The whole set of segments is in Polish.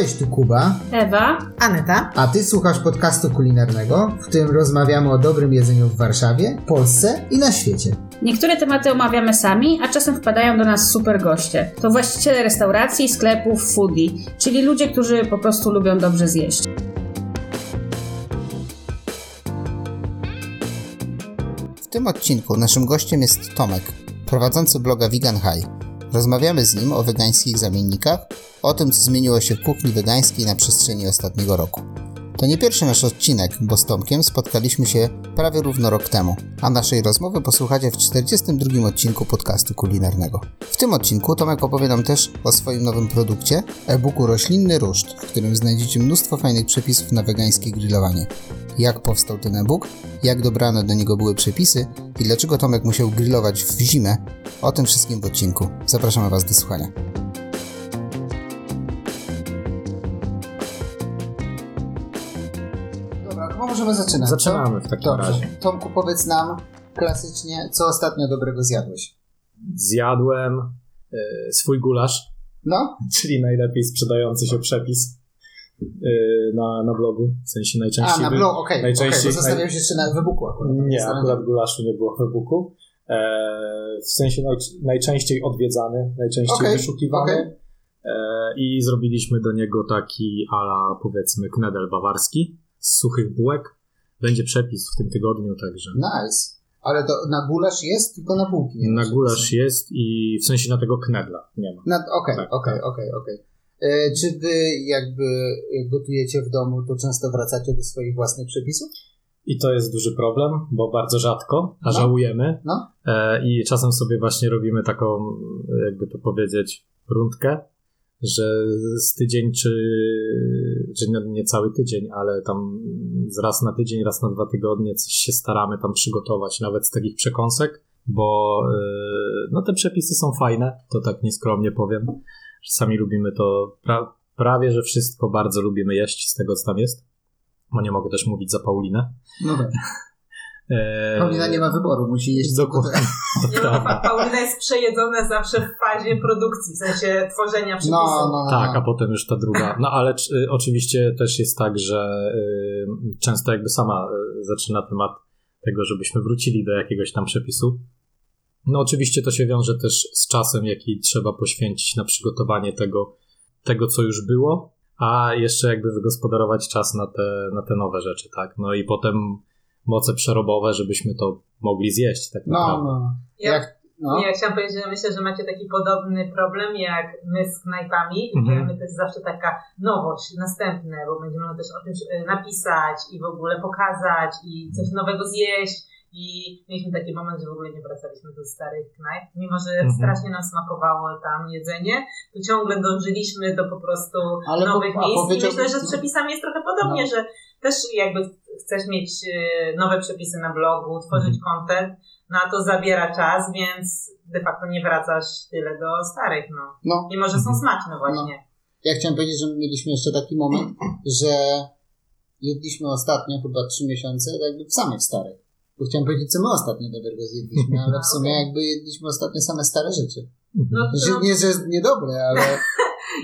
Cześć, tu Kuba. Ewa. Aneta. A ty słuchasz podcastu kulinarnego, w którym rozmawiamy o dobrym jedzeniu w Warszawie, Polsce i na świecie. Niektóre tematy omawiamy sami, a czasem wpadają do nas super goście. To właściciele restauracji, sklepów, foodie, czyli ludzie, którzy po prostu lubią dobrze zjeść. W tym odcinku naszym gościem jest Tomek, prowadzący bloga Vegan High. Rozmawiamy z nim o wegańskich zamiennikach, o tym, co zmieniło się w kuchni wegańskiej na przestrzeni ostatniego roku. To nie pierwszy nasz odcinek, bo z Tomkiem spotkaliśmy się prawie równo rok temu, a naszej rozmowy posłuchacie w 42 odcinku podcastu kulinarnego. W tym odcinku Tomek opowie nam też o swoim nowym produkcie, e-booku Roślinny Ruszt, w którym znajdziecie mnóstwo fajnych przepisów na wegańskie grillowanie. Jak powstał ten e-book, jak dobrane do niego były przepisy i dlaczego Tomek musiał grillować w zimę, o tym wszystkim w odcinku. Zapraszamy Was do słuchania. Możemy zaczynać. Zaczynamy w takim Dobrze. razie. Tomku, powiedz nam klasycznie, co ostatnio dobrego zjadłeś? Zjadłem e, swój gulasz, No? czyli najlepiej sprzedający się przepis e, na, na blogu. W sensie A, najczęściej. na wy- blog, okej, okay, najczęściej- bo zostawiam się jeszcze na wybuku akurat. Nie, akurat gulaszu nie było w e-booku. E, w sensie naj, najczęściej odwiedzany, najczęściej Okej, wyszukiwany. okej. E, I zrobiliśmy do niego taki ala powiedzmy knedel bawarski z suchych bułek. Będzie przepis w tym tygodniu, także. Nice. Ale to na gulasz jest, tylko na bułki. nie Na gulasz jest i w sensie na tego knedla nie ma. Okej, Tak, okej, tak. okej, okej. E, Czy wy jakby jak gotujecie w domu, to często wracacie do swoich własnych przepisów? I to jest duży problem, bo bardzo rzadko, a No. żałujemy. No. E, I czasem sobie właśnie robimy taką, jakby to powiedzieć, rundkę, że z tydzień, czy, czy nie- cały tydzień, ale tam raz na tydzień, raz na dwa tygodnie coś się staramy tam przygotować, nawet z takich przekąsek, bo e, no te przepisy są fajne, to tak nieskromnie powiem. Czasami lubimy to, pra, prawie że wszystko bardzo lubimy jeść z tego, co tam jest. Bo nie mogę też mówić za Paulinę. No tak. Eee, Paulina nie ma wyboru, musi jeść Dokładnie. Prawda. pa- Paulina jest przejedzona zawsze w fazie produkcji, w sensie tworzenia przepisów. No, no, no. Tak, a no. potem już ta druga. No ale czy, y, oczywiście też jest tak, że y, często jakby sama y, zaczyna temat tego, żebyśmy wrócili do jakiegoś tam przepisu. No oczywiście to się wiąże też z czasem, jaki trzeba poświęcić na przygotowanie tego, tego co już było, a jeszcze jakby wygospodarować czas na te, na te nowe rzeczy, tak? No i potem moce przerobowe, żebyśmy to mogli zjeść tak No, naprawdę. no. Ja, Jak, no. ja chciałam powiedzieć, że myślę, że macie taki podobny problem jak my z knajpami, Mhm. że my to jest zawsze taka nowość, następne, bo będziemy też o czymś e, napisać i w ogóle pokazać i coś nowego zjeść. I mieliśmy taki moment, że w ogóle nie wracaliśmy do starych knajp. Mimo, że Mhm. strasznie nam smakowało tam jedzenie, to ciągle dążyliśmy do po prostu Ale po- nowych a miejsc. I myślę, że z przepisami jest trochę podobnie, No. że też jakby chcesz mieć e, nowe przepisy na blogu, tworzyć Mhm. content, no a to zabiera czas, więc de facto nie wracasz tyle do starych, no. no. Mimo, że są Mhm. smaczne właśnie. Ja chciałem powiedzieć, że mieliśmy jeszcze taki moment, że jedliśmy ostatnio chyba trzy miesiące jakby w samych starych. Bo chciałem powiedzieć, co my ostatnio dobrego zjedliśmy, ale w sumie jakby jedliśmy ostatnio same stare rzeczy. No Że to, nie, że jest niedobre, ale...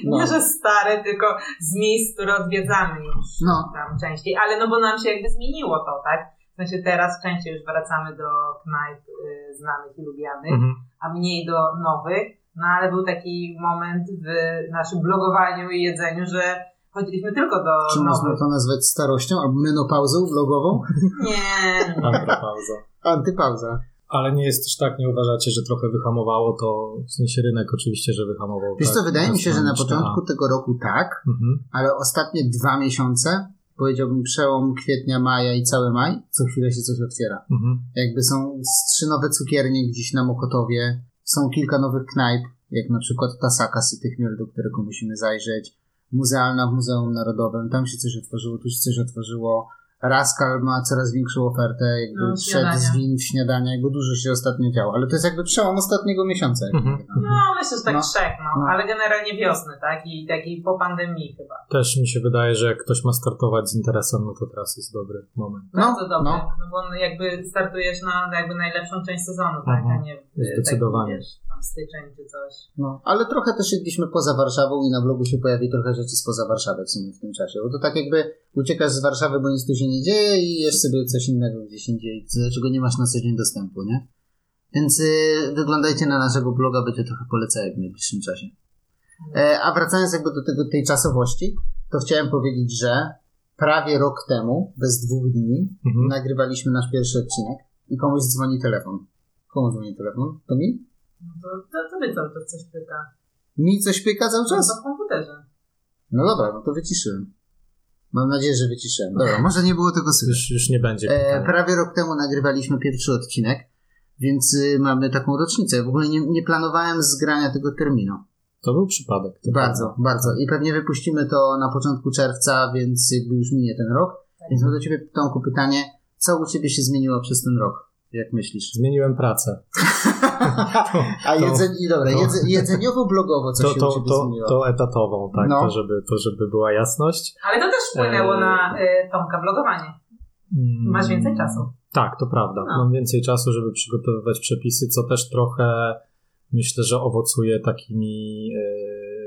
No. nie, że stare, tylko z miejsc, które odwiedzamy już No. tam częściej, ale no bo nam się jakby zmieniło to, tak? W sensie teraz częściej już wracamy do knajp y, znanych i lubianych, Mhm. a mniej do nowych. No ale był taki moment w naszym blogowaniu i jedzeniu, że chodziliśmy tylko do Czy można nowych. to nazwać starością albo menopauzą vlogową? Nie, nie. Antropauza. Antypauza. Ale nie jest też tak, nie uważacie, że trochę wyhamowało to, w sensie rynek oczywiście, że wyhamował. Wiesz tak, co, wydaje mi się, że na początku tego roku tak, Mhm. ale ostatnie dwa miesiące, powiedziałbym przełom kwietnia, maja i cały maj, co chwilę się coś otwiera. Mhm. Jakby są trzy nowe cukiernie gdzieś na Mokotowie, są kilka nowych knajp, jak na przykład Tasaka Sytych Miel, do którego musimy zajrzeć, muzealna w Muzeum Narodowym, tam się coś otworzyło, tu się coś otworzyło, Raskal ma coraz większą ofertę, jakby No, wszedł śniadania. z win w śniadania, jakby dużo się ostatnio działo, ale to jest jakby przełom ostatniego miesiąca. Mhm. no. No, myślę, że tak No. trzech, no. No. Ale generalnie wiosny, tak? I takiej po pandemii chyba. Też mi się wydaje, że jak ktoś ma startować z interesem, no to teraz jest dobry moment. No, Bardzo dobre. no. No. bo on jakby startujesz na jakby najlepszą część sezonu, tak? Mhm. A nie w- Zdecydowanie. Tak, wiesz, tam styczeń czy coś. No, ale trochę też jedliśmy poza Warszawą i na blogu się pojawi trochę rzeczy spoza Warszawy w sumie w tym czasie. Bo to tak jakby uciekasz z Warszawy, bo nic tu się nie dzieje i jesz sobie coś innego gdzieś indziej, do czego nie masz na co dzień dostępu, nie? Więc y, wyglądajcie na naszego bloga, będzie trochę polecajek w najbliższym czasie. E, a wracając jakby do tego, tej czasowości, to chciałem powiedzieć, że prawie rok temu, bez dwóch dni, Mhm. nagrywaliśmy nasz pierwszy odcinek i komuś dzwoni telefon. Komu dzwoni telefon? To mi? No to, to, to cały czas coś pyta. Mi coś pyka cały czas? No to w komputerze. No dobra, no to wyciszyłem. Mam nadzieję, że wyciszyłem. Dobra, może nie było tego słyszeć. Już, już nie będzie. E, prawie rok temu nagrywaliśmy pierwszy odcinek, więc y, mamy taką rocznicę. W ogóle nie, nie planowałem zgrania tego terminu. To był przypadek. To Bardzo, prawda. bardzo. I pewnie wypuścimy to na początku czerwca, więc jakby już minie ten rok. Więc mam do Ciebie, Tomku, pytanie. Co u Ciebie się zmieniło przez ten rok? Jak myślisz? Zmieniłem pracę. A to- jedzenie, i dobra, jedze, jedzeniowo-blogowo co To, się u to, Ciebie to, zmieniło? to etatową, tak, No. to, żeby, to żeby była jasność. Ale to też wpłynęło Eee. na y, Tomka blogowanie. Mm, Masz więcej czasu. Tak, to prawda. No. Mam więcej czasu, żeby przygotowywać przepisy, co też trochę myślę, że owocuje takimi e,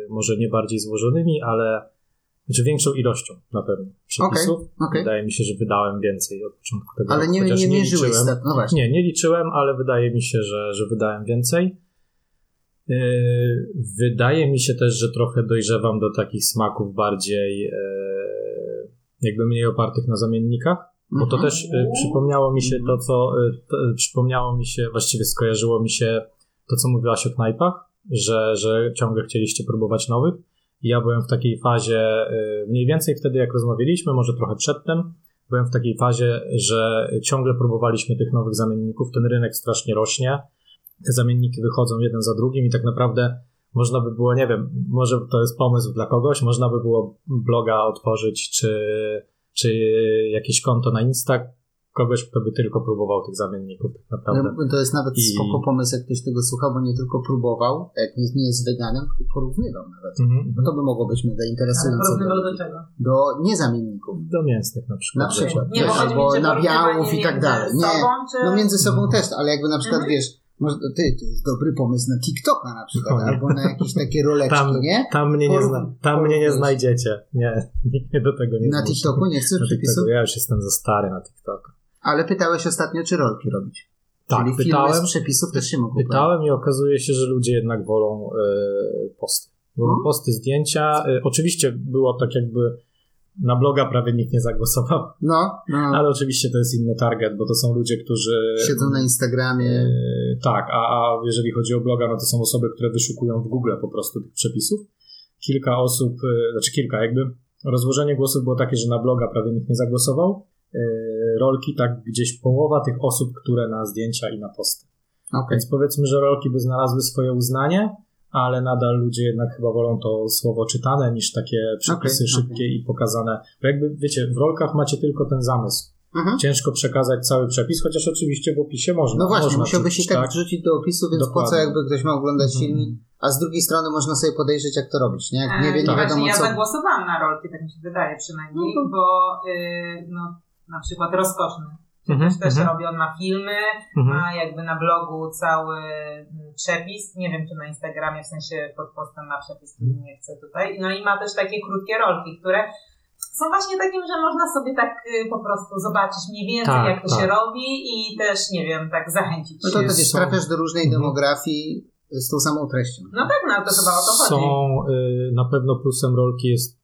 może nie bardziej złożonymi, ale znaczy większą ilością na pewno przepisów. okej. Wydaje mi się, że wydałem więcej od początku tego Ale roku, nie, chociaż nie mierzyłeś liczyłem. No właśnie. Nie, nie liczyłem, ale wydaje mi się, że, że wydałem więcej. Yy, Wydaje mi się też, że trochę dojrzewam do takich smaków bardziej yy, jakby mniej opartych na zamiennikach, bo to Mhm. też yy, przypomniało mi się to, co yy, to, yy, przypomniało mi się, właściwie skojarzyło mi się to, co mówiłaś o knajpach, że, że ciągle chcieliście próbować nowych. I ja byłem w takiej fazie, mniej więcej wtedy, jak rozmawialiśmy, może trochę przedtem, byłem w takiej fazie, że ciągle próbowaliśmy tych nowych zamienników. Ten rynek strasznie rośnie. Te zamienniki wychodzą jeden za drugim i tak naprawdę można by było, nie wiem, może to jest pomysł dla kogoś, można by było bloga otworzyć, czy, czy jakieś konto na Insta, kogoś, kto by tylko próbował tych zamienników, tak naprawdę. No, To jest nawet I- spoko pomysł, jak ktoś tego słuchał, bo nie tylko próbował, jak nie, nie jest weganem, tylko porównywał nawet. Mhm. No to by mogło być mega Ale interesujące. porównywał Do, do czego? do niezamienników. Do mięsnych na przykład. Na przykład. Nie, bo Wiesz, albo nabiałów i tak dalej. Nie, Sobą, czy... no między sobą też, ale jakby na przykład, Mhm. wiesz, może, ty, to jest dobry pomysł na TikToka na przykład, O nie. albo na jakieś takie roleczki, Tam, nie? tam, mnie nie, zna, tam mnie nie znajdziecie. Nie, nikt mnie do tego nie Na zmusi. TikToku nie chcesz przepisów? Ja już jestem za stary na TikToku. Ale pytałeś ostatnio, czy rolki robić. Tak, Czyli filmy pytałem, z przepisów też się mogą pytałem i okazuje się, że ludzie jednak wolą e, posty. Wolą Mhm. posty, zdjęcia. E, oczywiście było tak jakby na bloga prawie nikt nie zagłosował, No, no. ale oczywiście to jest inny target, bo to są ludzie, którzy Siedzą na Instagramie. E, tak, a, a jeżeli chodzi o bloga, no to są osoby, które wyszukują w Google po prostu tych przepisów. Kilka osób, e, znaczy kilka, jakby rozłożenie głosów było takie, że na bloga prawie nikt nie zagłosował. E, Rolki, tak gdzieś połowa tych osób, które na zdjęcia i na posty. Okej. Więc powiedzmy, że rolki by znalazły swoje uznanie, ale nadal ludzie jednak chyba wolą to słowo czytane niż takie przepisy Okej, szybkie i pokazane. Bo jakby wiecie, w rolkach macie tylko ten zamysł. Mhm. Ciężko przekazać cały przepis, chociaż oczywiście w opisie można. No właśnie, można musiałbyś i wrzucić, tak wrzucić do opisu, więc po co Dokładnie. jakby ktoś ma oglądać Mhm. filmik, a z drugiej strony można sobie podejrzeć, jak to robić, nie? Jak nie, wie, E, nie to wiadomo właśnie ja co. zagłosowałam na rolki, tak mi się wydaje przynajmniej, to- bo y, no, na przykład rozkoszny. Mhm, Też, też mhm. robi on ma filmy, Mhm. ma jakby na blogu cały mm, przepis. Nie wiem, czy na Instagramie, w sensie pod postem ma przepis, który nie chcę tutaj. No i ma też takie krótkie rolki, które są właśnie takim, że można sobie tak y, po prostu zobaczyć mniej więcej, Tak, jak to tak. się robi i też, nie wiem, tak zachęcić No to się. wiesz, są- trafiasz do różnej Mhm. demografii z tą samą treścią. No tak, no to chyba o to chodzi. Są y, na pewno plusem rolki jest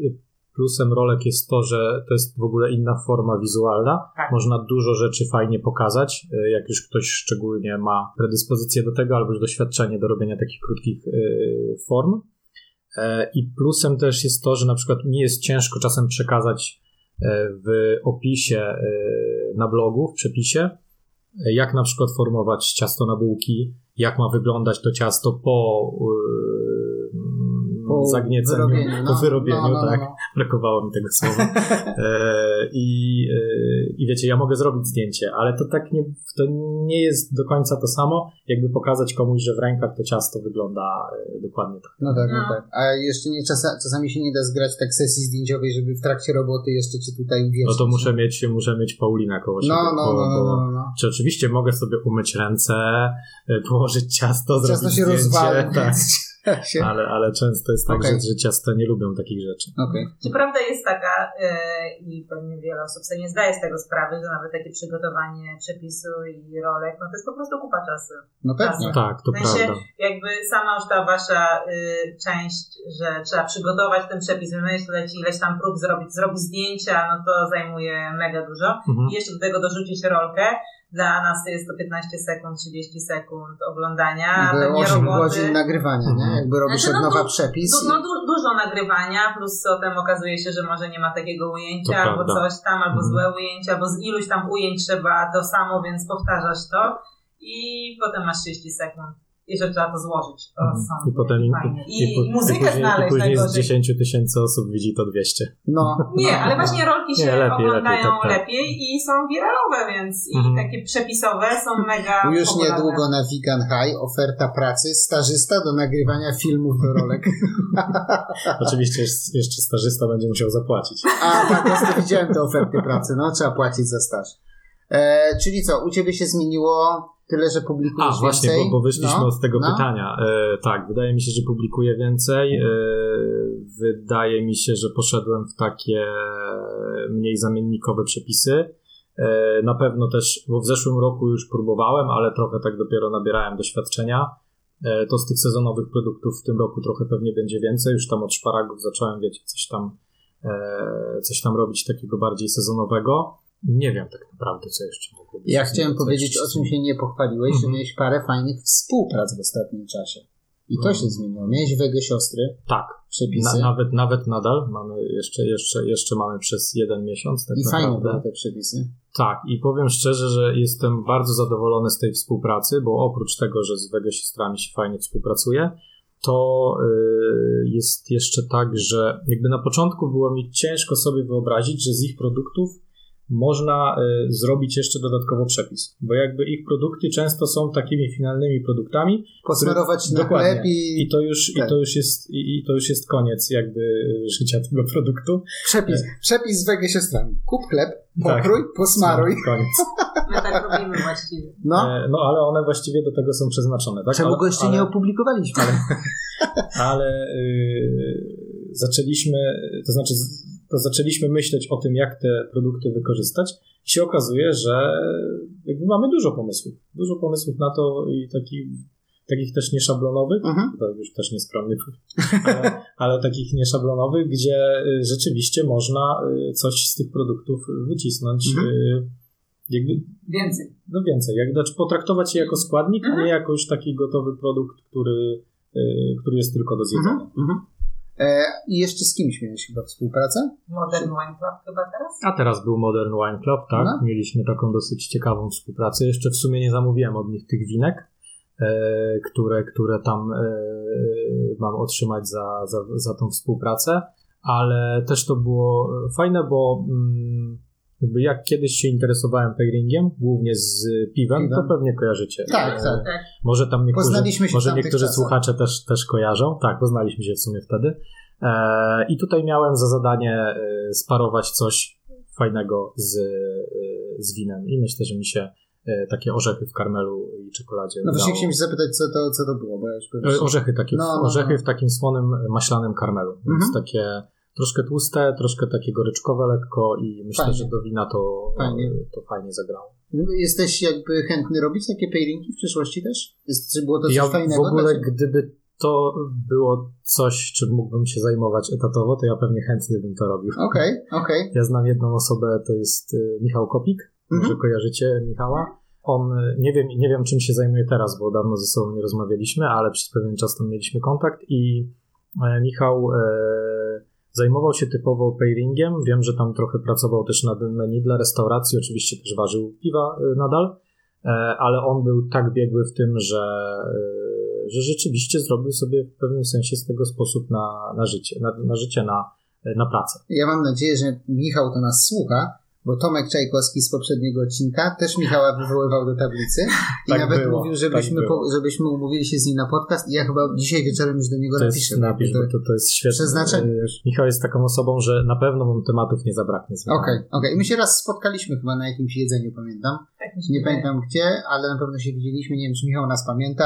y, plusem rolek jest to, że to jest w ogóle inna forma wizualna. Tak. Można dużo rzeczy fajnie pokazać, y, jak już ktoś szczególnie ma predyspozycję do tego albo już doświadczenie do robienia takich krótkich y, form. E, I plusem też jest to, że na przykład mi jest ciężko czasem przekazać e, w opisie e, na blogu, w przepisie, e, jak na przykład formować ciasto na bułki, jak ma wyglądać to ciasto po, e, Po po zagnieceniu, wyrobieniu, po no, wyrobieniu, no, no, no, tak. no. Brakowało mi tego słowa. E, i, e, I wiecie, ja mogę zrobić zdjęcie, ale to tak nie, to nie jest do końca to samo, jakby pokazać komuś, że w rękach to ciasto wygląda e, dokładnie tak. No tak, no. No. tak. A jeszcze nie, czasa, czasami się nie da zgrać tak sesji zdjęciowej, żeby w trakcie roboty jeszcze cię tutaj No uwierzyć. to muszę mieć, muszę mieć Paulinę koło siebie. No, no, bo- no, no, no, no. Czy oczywiście mogę sobie umyć ręce, e, położyć ciasto, Ciasto zrobić się zdjęcie, rozwali, tak. ale, ale często jest tak, Okej. że, że ciasta nie lubią takich rzeczy. Okej. Czy prawda jest taka, e, i pewnie wiele osób sobie nie zdaje z tego sprawy, że nawet takie przygotowanie przepisu i rolek, no to jest po prostu kupa czasu. No pewnie. Tak, to W sensie, prawda. jakby sama już ta wasza y, część, że trzeba przygotować ten przepis, wymyśleć, ileś tam prób zrobić, zrobić zdjęcia, no to zajmuje mega dużo. Mhm. I jeszcze do tego dorzucić rolkę. Dla nas to jest to 15 sekund, 30 sekund oglądania, pewnie 8 roboty. godzin nagrywania, nie? Mhm. Jakby robisz Znaczy, od no nowa du- przepis Du, i... no du, dużo nagrywania, plus potem okazuje się, że może nie ma takiego ujęcia, To albo prawda. coś tam, albo Mhm. złe ujęcia, bo z iluś tam ujęć trzeba to samo, więc powtarzasz to i potem masz 30 sekund. Jeszcze trzeba to złożyć. To Mhm. są I potem i, fajnie. i, I, po- i muzykę i później, znaleźć i później z najgorzej. 10 tysięcy osób widzi to 200. No. Nie, ale właśnie rolki się Nie, lepiej, oglądają lepiej, lepiej, tak, tak. i są wiralowe, więc Mhm. i takie przepisowe są mega Już popularne. niedługo na Vegan High oferta pracy stażysta do nagrywania filmów do rolek. Oczywiście jeszcze- jeszcze stażysta będzie musiał zapłacić. A tak, ja widziałem te oferty pracy, no trzeba płacić za staż. E, czyli co, u ciebie się zmieniło tyle, że publikujesz A, właśnie, więcej? bo, bo wyszliśmy No, od tego no. pytania. E, tak, wydaje mi się, że publikuję więcej. E, wydaje mi się, że poszedłem w takie mniej zamiennikowe przepisy. E, na pewno też, bo w zeszłym roku już próbowałem, ale trochę tak dopiero nabierałem doświadczenia. E, to z tych sezonowych produktów w tym roku trochę pewnie będzie więcej. Już tam od szparagów zacząłem, wiecie, coś tam, e, coś tam robić takiego bardziej sezonowego. Nie wiem tak naprawdę, co jeszcze mogło być. Ja chciałem powiedzieć, o czym się nie pochwaliłeś, że Mhm. miałeś parę fajnych współprac w ostatnim czasie. I to Mhm. się zmieniło. Miałeś wege siostry, Tak, przepisy Na, nawet, nawet nadal mamy jeszcze, jeszcze, jeszcze mamy przez jeden miesiąc. Tak i fajne były te przepisy. Tak, i powiem szczerze, że jestem bardzo zadowolony z tej współpracy, bo oprócz tego, że z Wege siostrami się fajnie współpracuje, to y, jest jeszcze tak, że jakby na początku było mi ciężko sobie wyobrazić, że z ich produktów można y, zrobić jeszcze dodatkowo przepis, bo jakby ich produkty często są takimi finalnymi produktami, Posmarować na Dokładnie. chleb i, i to już, Tak. i to już, jest, i, i to już jest koniec jakby życia tego produktu. przepis. Przepis z wege siostrami. Kup chleb, Tak. pokrój, posmaruj. Koniec. My tak robimy właściwie. No, E, No, ale one właściwie do tego są przeznaczone, tak? czemu ale, go jeszcze ale, nie opublikowaliśmy? Ale y, zaczęliśmy, to znaczy, to zaczęliśmy myśleć o tym, jak te produkty wykorzystać. I się okazuje, że jakby mamy dużo pomysłów. Dużo pomysłów na to i takich, takich też nieszablonowych, Mhm. to już też nieskromnie, ale, ale takich nieszablonowych, gdzie y, rzeczywiście można y, coś z tych produktów wycisnąć. Mhm. y, Jakby Więcej. no więcej, jak, znaczy potraktować je jako składnik, a nie jako już taki gotowy produkt, który, który jest tylko do zjedzenia. E, I jeszcze z kimś miałeś chyba współpracę? Modern Wine Club chyba teraz? A teraz był Modern Wine Club, tak? No. Mieliśmy taką dosyć ciekawą współpracę. Jeszcze w sumie nie zamówiłem od nich tych winek, e, które, które tam e, mam otrzymać za, za, za tą współpracę, ale też to było fajne, bo mm, jakby jak kiedyś się interesowałem pairingiem, głównie z piwem, Piwem. to pewnie kojarzycie. Tak, E, tak. Tak. Może tam niektórzy, Poznaliśmy się może niektórzy czasach. słuchacze też, też kojarzą. Tak, poznaliśmy się w sumie wtedy. E, I tutaj miałem za zadanie e, sparować coś fajnego z, z winem. I myślę, że mi się takie orzechy w karmelu i czekoladzie No właśnie chciałem się zapytać, co to, co to było, bo ja już powiem, Orzechy takie, No, no, orzechy no. w takim słonym, maślanym karmelu. Więc Mhm. takie troszkę tłuste, troszkę takie goryczkowe lekko i myślę, Fajnie. że do wina to Fajnie. to fajnie zagrało. Jesteś jakby chętny robić takie pairingi w przyszłości też? Jest, czy było to coś Ja fajnego? w ogóle, gdyby to było coś, czym mógłbym się zajmować etatowo, to ja pewnie chętnie bym to robił. Okej, okej. Ja znam jedną osobę, to jest y, Michał Kopik. Może Mhm. kojarzycie Michała? On, y, nie wiem, nie wiem czym się zajmuje teraz, bo dawno ze sobą nie rozmawialiśmy, ale przez pewien czas tam mieliśmy kontakt i e, Michał zajmował się typowo pairingiem. Wiem, że tam trochę pracował też nad menu dla restauracji, oczywiście też ważył piwa y, nadal, e, ale on był tak biegły w tym, że, y, że rzeczywiście zrobił sobie w pewnym sensie z tego sposób na, na życie, na, na życie, na, na pracę. Ja mam nadzieję, że Michał to nas słucha, bo Tomek Czajkowski z poprzedniego odcinka też Michała wywoływał do tablicy i Tak nawet było, mówił, żebyśmy, tak po, żebyśmy umówili się z nim na podcast i ja chyba dzisiaj wieczorem już do niego To napiszę. jest, napisz, to- to, to jest świetne. Przeznaczenie. Michał jest taką osobą, że na pewno wam tematów nie zabraknie. z Okej, wami. okej. My się raz spotkaliśmy chyba na jakimś jedzeniu, pamiętam. Tak Nie pamiętam gdzie, ale na pewno się widzieliśmy. Nie wiem, czy Michał nas pamięta.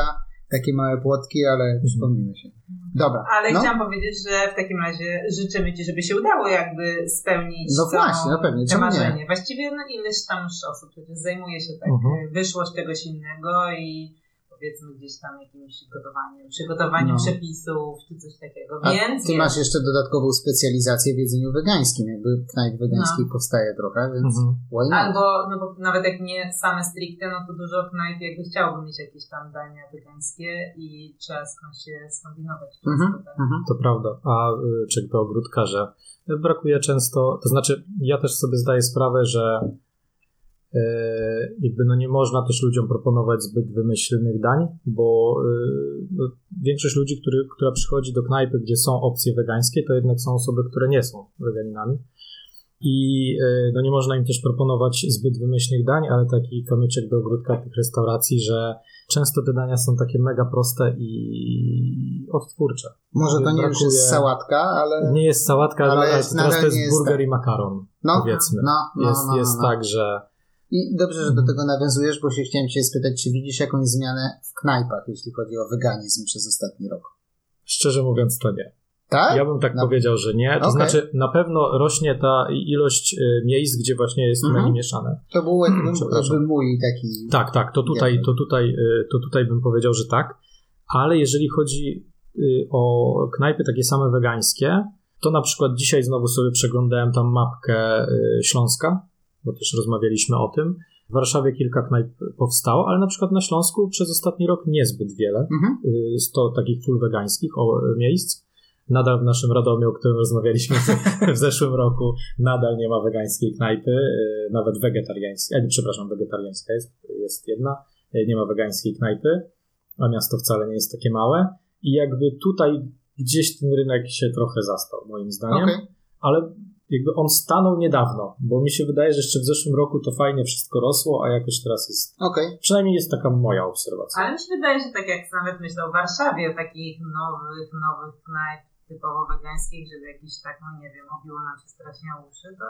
Takie małe płotki, ale przypomnimy się. Dobra. Ale no. chciałam powiedzieć, że w takim razie życzymy Ci, żeby się udało jakby spełnić No to, właśnie, no pewnie, te czemu nie? marzenie. Właściwie no, ileś tam już osób przecież zajmuje się tak Mhm. wyszłość czegoś innego i powiedzmy gdzieś tam jakimś gotowaniem, przygotowaniem No. przepisów czy coś takiego. A Więc ty masz jeszcze dodatkową specjalizację w jedzeniu wegańskim. Jakby knajp wegański powstaje trochę, więc Mhm. why not? Albo no bo nawet jak nie same stricte, no to dużo knajp jakby chciałoby mieć jakieś tam dania wegańskie i trzeba skądś się skombinować. Mhm, często, mhm. To prawda. A y, czy jakby ogródkarze brakuje często, to znaczy ja też sobie zdaję sprawę, że jakby no nie można też ludziom proponować zbyt wymyślnych dań, bo y, no, większość ludzi, który, która przychodzi do knajpy, gdzie są opcje wegańskie, to jednak są osoby, które nie są weganinami. I e, no nie można im też proponować zbyt wymyślnych dań, ale taki kamyczek do ogródka tych restauracji, że często te dania są takie mega proste i odtwórcze. Może to nie już brakuje- jest sałatka, ale... Nie jest sałatka, Ale ale, jest- to teraz to jest nie jest burger tak. i makaron, No, powiedzmy. no, no, jest no, jest no. tak, że I dobrze, że do tego nawiązujesz, bo się chciałem Cię spytać, czy widzisz jakąś zmianę w knajpach, jeśli chodzi o weganizm przez ostatni rok? szczerze mówiąc to nie. Tak? Ja bym tak No. powiedział, że nie. To Okej. znaczy na pewno rośnie ta ilość y, miejsc, gdzie właśnie jest Mhm. menu mieszane. To był jakby, mój taki... Tak, tak, to tutaj, to, tutaj, y, to tutaj bym powiedział, że tak. Ale jeżeli chodzi y, o knajpy takie same wegańskie, to na przykład dzisiaj znowu sobie przeglądałem tam mapkę Śląska, bo też rozmawialiśmy o tym. W Warszawie kilka knajp powstało, ale na przykład na Śląsku przez ostatni rok niezbyt wiele. Mhm. y, 100 takich full wegańskich y, miejsc. Nadal w naszym Radomiu, o którym rozmawialiśmy w, zeszłym roku, nadal nie ma wegańskiej knajpy, y, nawet wegetariańskiej, e, przepraszam, wegetariańska jest, jest jedna, y, nie ma wegańskiej knajpy, a miasto wcale nie jest takie małe i jakby tutaj gdzieś ten rynek się trochę zastał, moim zdaniem, Okej. ale jakby on stanął niedawno, bo mi się wydaje, że jeszcze w zeszłym roku to fajnie wszystko rosło, a jakoś teraz jest, Okej. przynajmniej jest taka moja obserwacja. Ale mi się wydaje, że tak jak nawet myślę o Warszawie, o takich nowych, nowych knajp typowo wegańskich, żeby jakiś tak, no nie wiem, obiło nam się strasznie uszy, to...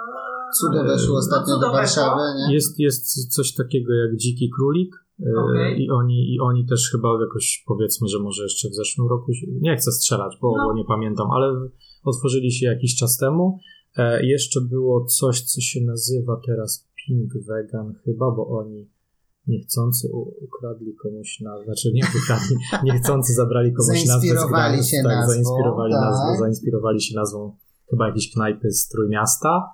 Cudo weszło No, ostatnio do Warszawy, weszło. nie? Jest, jest coś takiego jak dziki królik. e, Okej. I, oni, I oni też chyba jakoś powiedzmy, że może jeszcze w zeszłym roku, się, nie chcę strzelać, bo, No. bo nie pamiętam, ale otworzyli się jakiś czas temu. E, jeszcze było coś, co się nazywa teraz Pink Vegan chyba, bo oni niechcący ukradli komuś nazwę, znaczy nie ukradli, niechcący zabrali komuś nazwę. Zainspirowali się tak, nazwą, zainspirowali, tak. nazwą, zainspirowali się nazwą chyba jakiejś knajpy z Trójmiasta.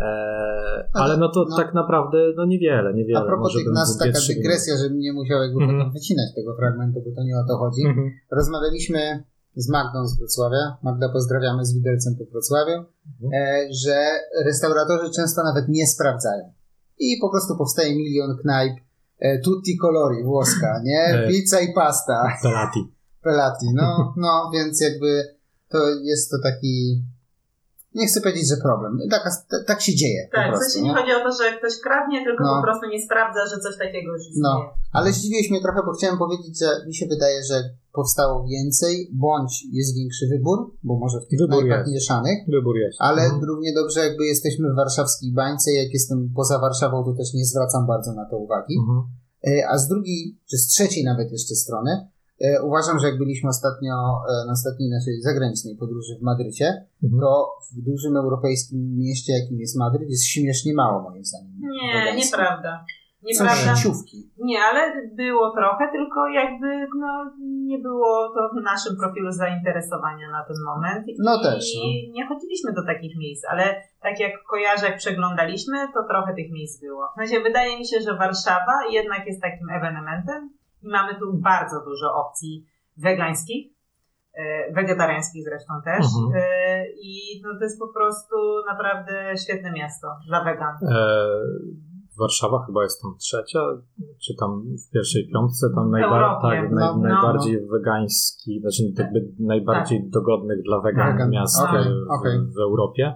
E, ale no to no. tak naprawdę no niewiele, niewiele. A propos tych nas, taka dygresja, żebym nie musiał jakby Mhm. potem wycinać tego fragmentu, bo to nie o to chodzi. Mhm. Rozmawialiśmy z Magdą z Wrocławia. Magda pozdrawiamy z widelcem po Wrocławiu, Mhm. e, że restauratorzy często nawet nie sprawdzają. I po prostu powstaje milion knajp e, tutti colori włoska, nie? E. Pizza i pasta. Pelati. Pelati. No, no, więc jakby to jest to taki. Nie chcę powiedzieć, że problem. Taka, t- tak się dzieje. po Tak, w prostu, sensie nie no. chodzi o to, że ktoś kradnie, tylko No. po prostu nie sprawdza, że coś takiego już istnieje. No. Ale zdziwiłeś mnie trochę, bo chciałem powiedzieć, że mi się wydaje, że powstało więcej, bądź jest większy wybór, bo może w tych Wybór knajpach jest. mieszanych, Wybór jest. ale Mhm. równie dobrze jakby jesteśmy w warszawskiej bańce, jak jestem poza Warszawą, to też nie zwracam bardzo na to uwagi. Mhm. E, A z drugiej, czy z trzeciej nawet jeszcze strony, uważam, że jak byliśmy ostatnio e, na ostatniej naszej zagranicznej podróży w Madrycie, Mhm. to w dużym europejskim mieście, jakim jest Madryt, jest śmiesznie mało moim zdaniem. Nie, nieprawda. Są Nieprawda. sieciówki. Nie, ale było trochę, tylko jakby no, nie było to w naszym profilu zainteresowania na ten moment. No I też, no. nie chodziliśmy do takich miejsc, ale tak jak kojarzę, jak przeglądaliśmy, to trochę tych miejsc było. W sensie wydaje mi się, że Warszawa jednak jest takim ewenementem i mamy tu bardzo dużo opcji wegańskich, e, wegetariańskich zresztą też. Mhm. E, I no, to jest po prostu naprawdę świetne miasto dla wegan. E, Warszawa chyba jest tam trzecia, czy tam w pierwszej piątce, tam najba- tak, naj, No, no, najbardziej wegański, znaczy jakby najbardziej dogodnych dla wegan Wegan. miast e, w, okej. w Europie.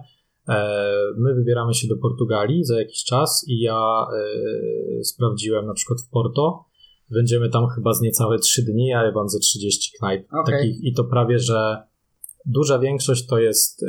E, My wybieramy się do Portugalii za jakiś czas i ja e, sprawdziłem na przykład w Porto. Będziemy tam chyba z niecałe 3 dni, a ja mam ze 30 knajp. Okej. Takich, I to prawie, że duża większość to jest, e,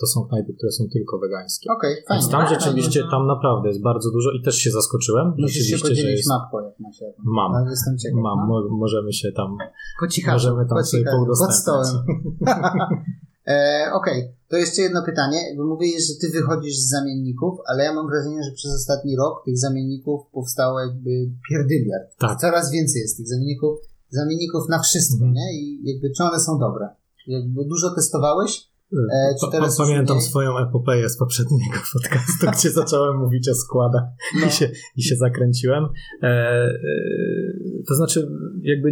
to są knajpy, które są tylko wegańskie. Okej, fajnie. Więc tam fajnie, rzeczywiście, no. tam naprawdę jest bardzo dużo i też się zaskoczyłem. Musisz się rzeczywiście, że podzielić jest, mapką, jak masz jakąś. Mam. Ale Jestem ciekaw. Mam, no. mo- możemy się tam Po cichaczu, Możemy tam po sobie cichaczu, pod poudostępniać. stołem. e, Okej, to jeszcze jedno pytanie, bo mówisz, że ty wychodzisz z zamienników, ale ja mam wrażenie, że przez ostatni rok tych zamienników powstało jakby pierdyliard. Tak. Coraz więcej jest tych zamienników, zamienników na wszystko, Mhm. nie? I jakby czy one są dobre? Jakby dużo testowałeś? E, czy teraz Pamiętam swoją epopeję z poprzedniego podcastu, gdzie zacząłem mówić o składach No. i, się, i się zakręciłem. E, e, to znaczy, jakby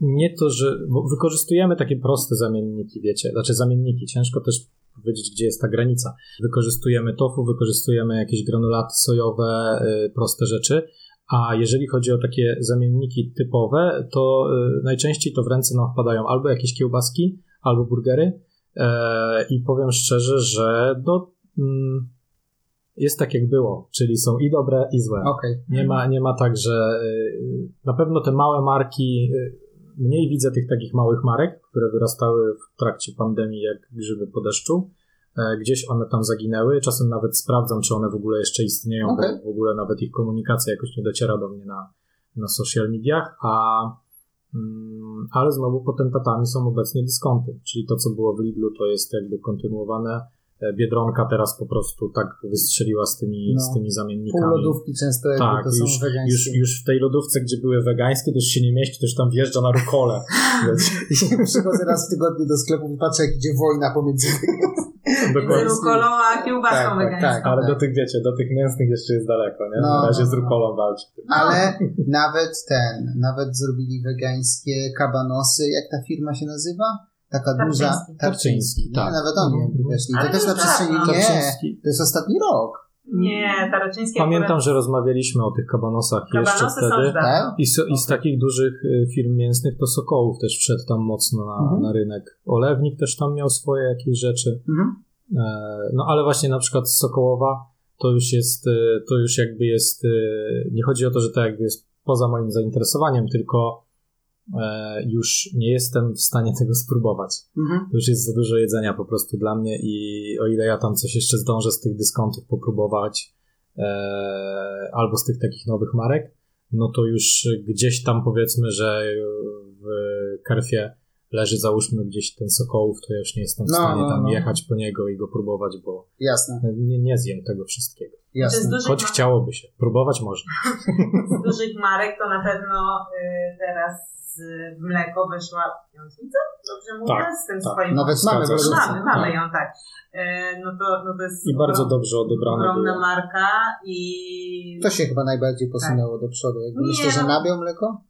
nie to, że wykorzystujemy takie proste zamienniki, wiecie, znaczy zamienniki, ciężko też powiedzieć, gdzie jest ta granica. Wykorzystujemy tofu, wykorzystujemy jakieś granulaty sojowe, e, proste rzeczy, a jeżeli chodzi o takie zamienniki typowe, to e, najczęściej to w ręce nam wpadają albo jakieś kiełbaski, albo burgery e, i powiem szczerze, że no, jest tak jak było, czyli są i dobre i złe. Okej. Nie ma, nie ma tak, że y, na pewno te małe marki, y, mniej widzę tych takich małych marek, które wyrastały w trakcie pandemii jak grzyby po deszczu. E, Gdzieś one tam zaginęły. Czasem nawet sprawdzam, czy one w ogóle jeszcze istnieją, Okej. bo w ogóle nawet ich komunikacja jakoś nie dociera do mnie na, na social mediach. A, mm, ale znowu potentatami są obecnie dyskonty, czyli to, co było w Lidlu, to jest jakby kontynuowane. E, Biedronka teraz po prostu tak wystrzeliła z tymi, No. z tymi Pół zamiennikami. lodówki często jakby Tak, to są już, wegańskie. już, już w tej lodówce, gdzie były wegańskie, to już się nie mieści, to już tam wjeżdża na rukole. Ja przychodzę raz w tygodniu do sklepu i patrzę, jak idzie wojna pomiędzy Dokładnie. rukolą a kiełbaską Tak, tak, wegańską. tak. Ale do tych, wiecie, do tych mięsnych jeszcze jest daleko, nie? No, Na razie no, z no. rukolą walczy. Ale nawet ten, nawet zrobili wegańskie kabanosy, jak ta firma się nazywa? Taka Tarczyński. duża. Tarczyński, nie? tak. Nawet oni jakby weszli. To Ale też na przestrzeni, nie, to jest ostatni rok. Nie, Taroczyńskie Pamiętam, akurat... że rozmawialiśmy o tych kabanosach jeszcze Kabanosy wtedy. Tak? I, so, I z takich dużych y, firm mięsnych to Sokołów też wszedł tam mocno na, Mhm. na rynek. Olewnik też tam miał swoje jakieś rzeczy. Mhm. E, No ale właśnie na przykład Sokołowa to już jest, e, to już jakby jest, e, nie chodzi o to, że to jakby jest poza moim zainteresowaniem, tylko już nie jestem w stanie tego spróbować. Mhm. To już jest za dużo jedzenia po prostu dla mnie i o ile ja tam coś jeszcze zdążę z tych dyskontów popróbować e, albo z tych takich nowych marek, no to już gdzieś tam powiedzmy, że w Karfie leży załóżmy gdzieś ten Sokołów, to ja już nie jestem w No, stanie no, tam no. jechać po niego i go próbować, bo Jasne, nie, nie zjem tego wszystkiego. Jasne. Choć ma- chciałoby się. Próbować można. z dużych marek to na pewno y, teraz z mleko wyszła piątnica? Dobrze mówię? Tak, z tym tak. swoim... Nawet mamy. Mamy, mamy Tak. ją, tak. Y, no, to, no to jest I bardzo ogrom- dobrze odebrane ogromna było. marka i... To się chyba najbardziej posunęło do przodu. Jakby Nie, myślę, że no. nabiał mleko?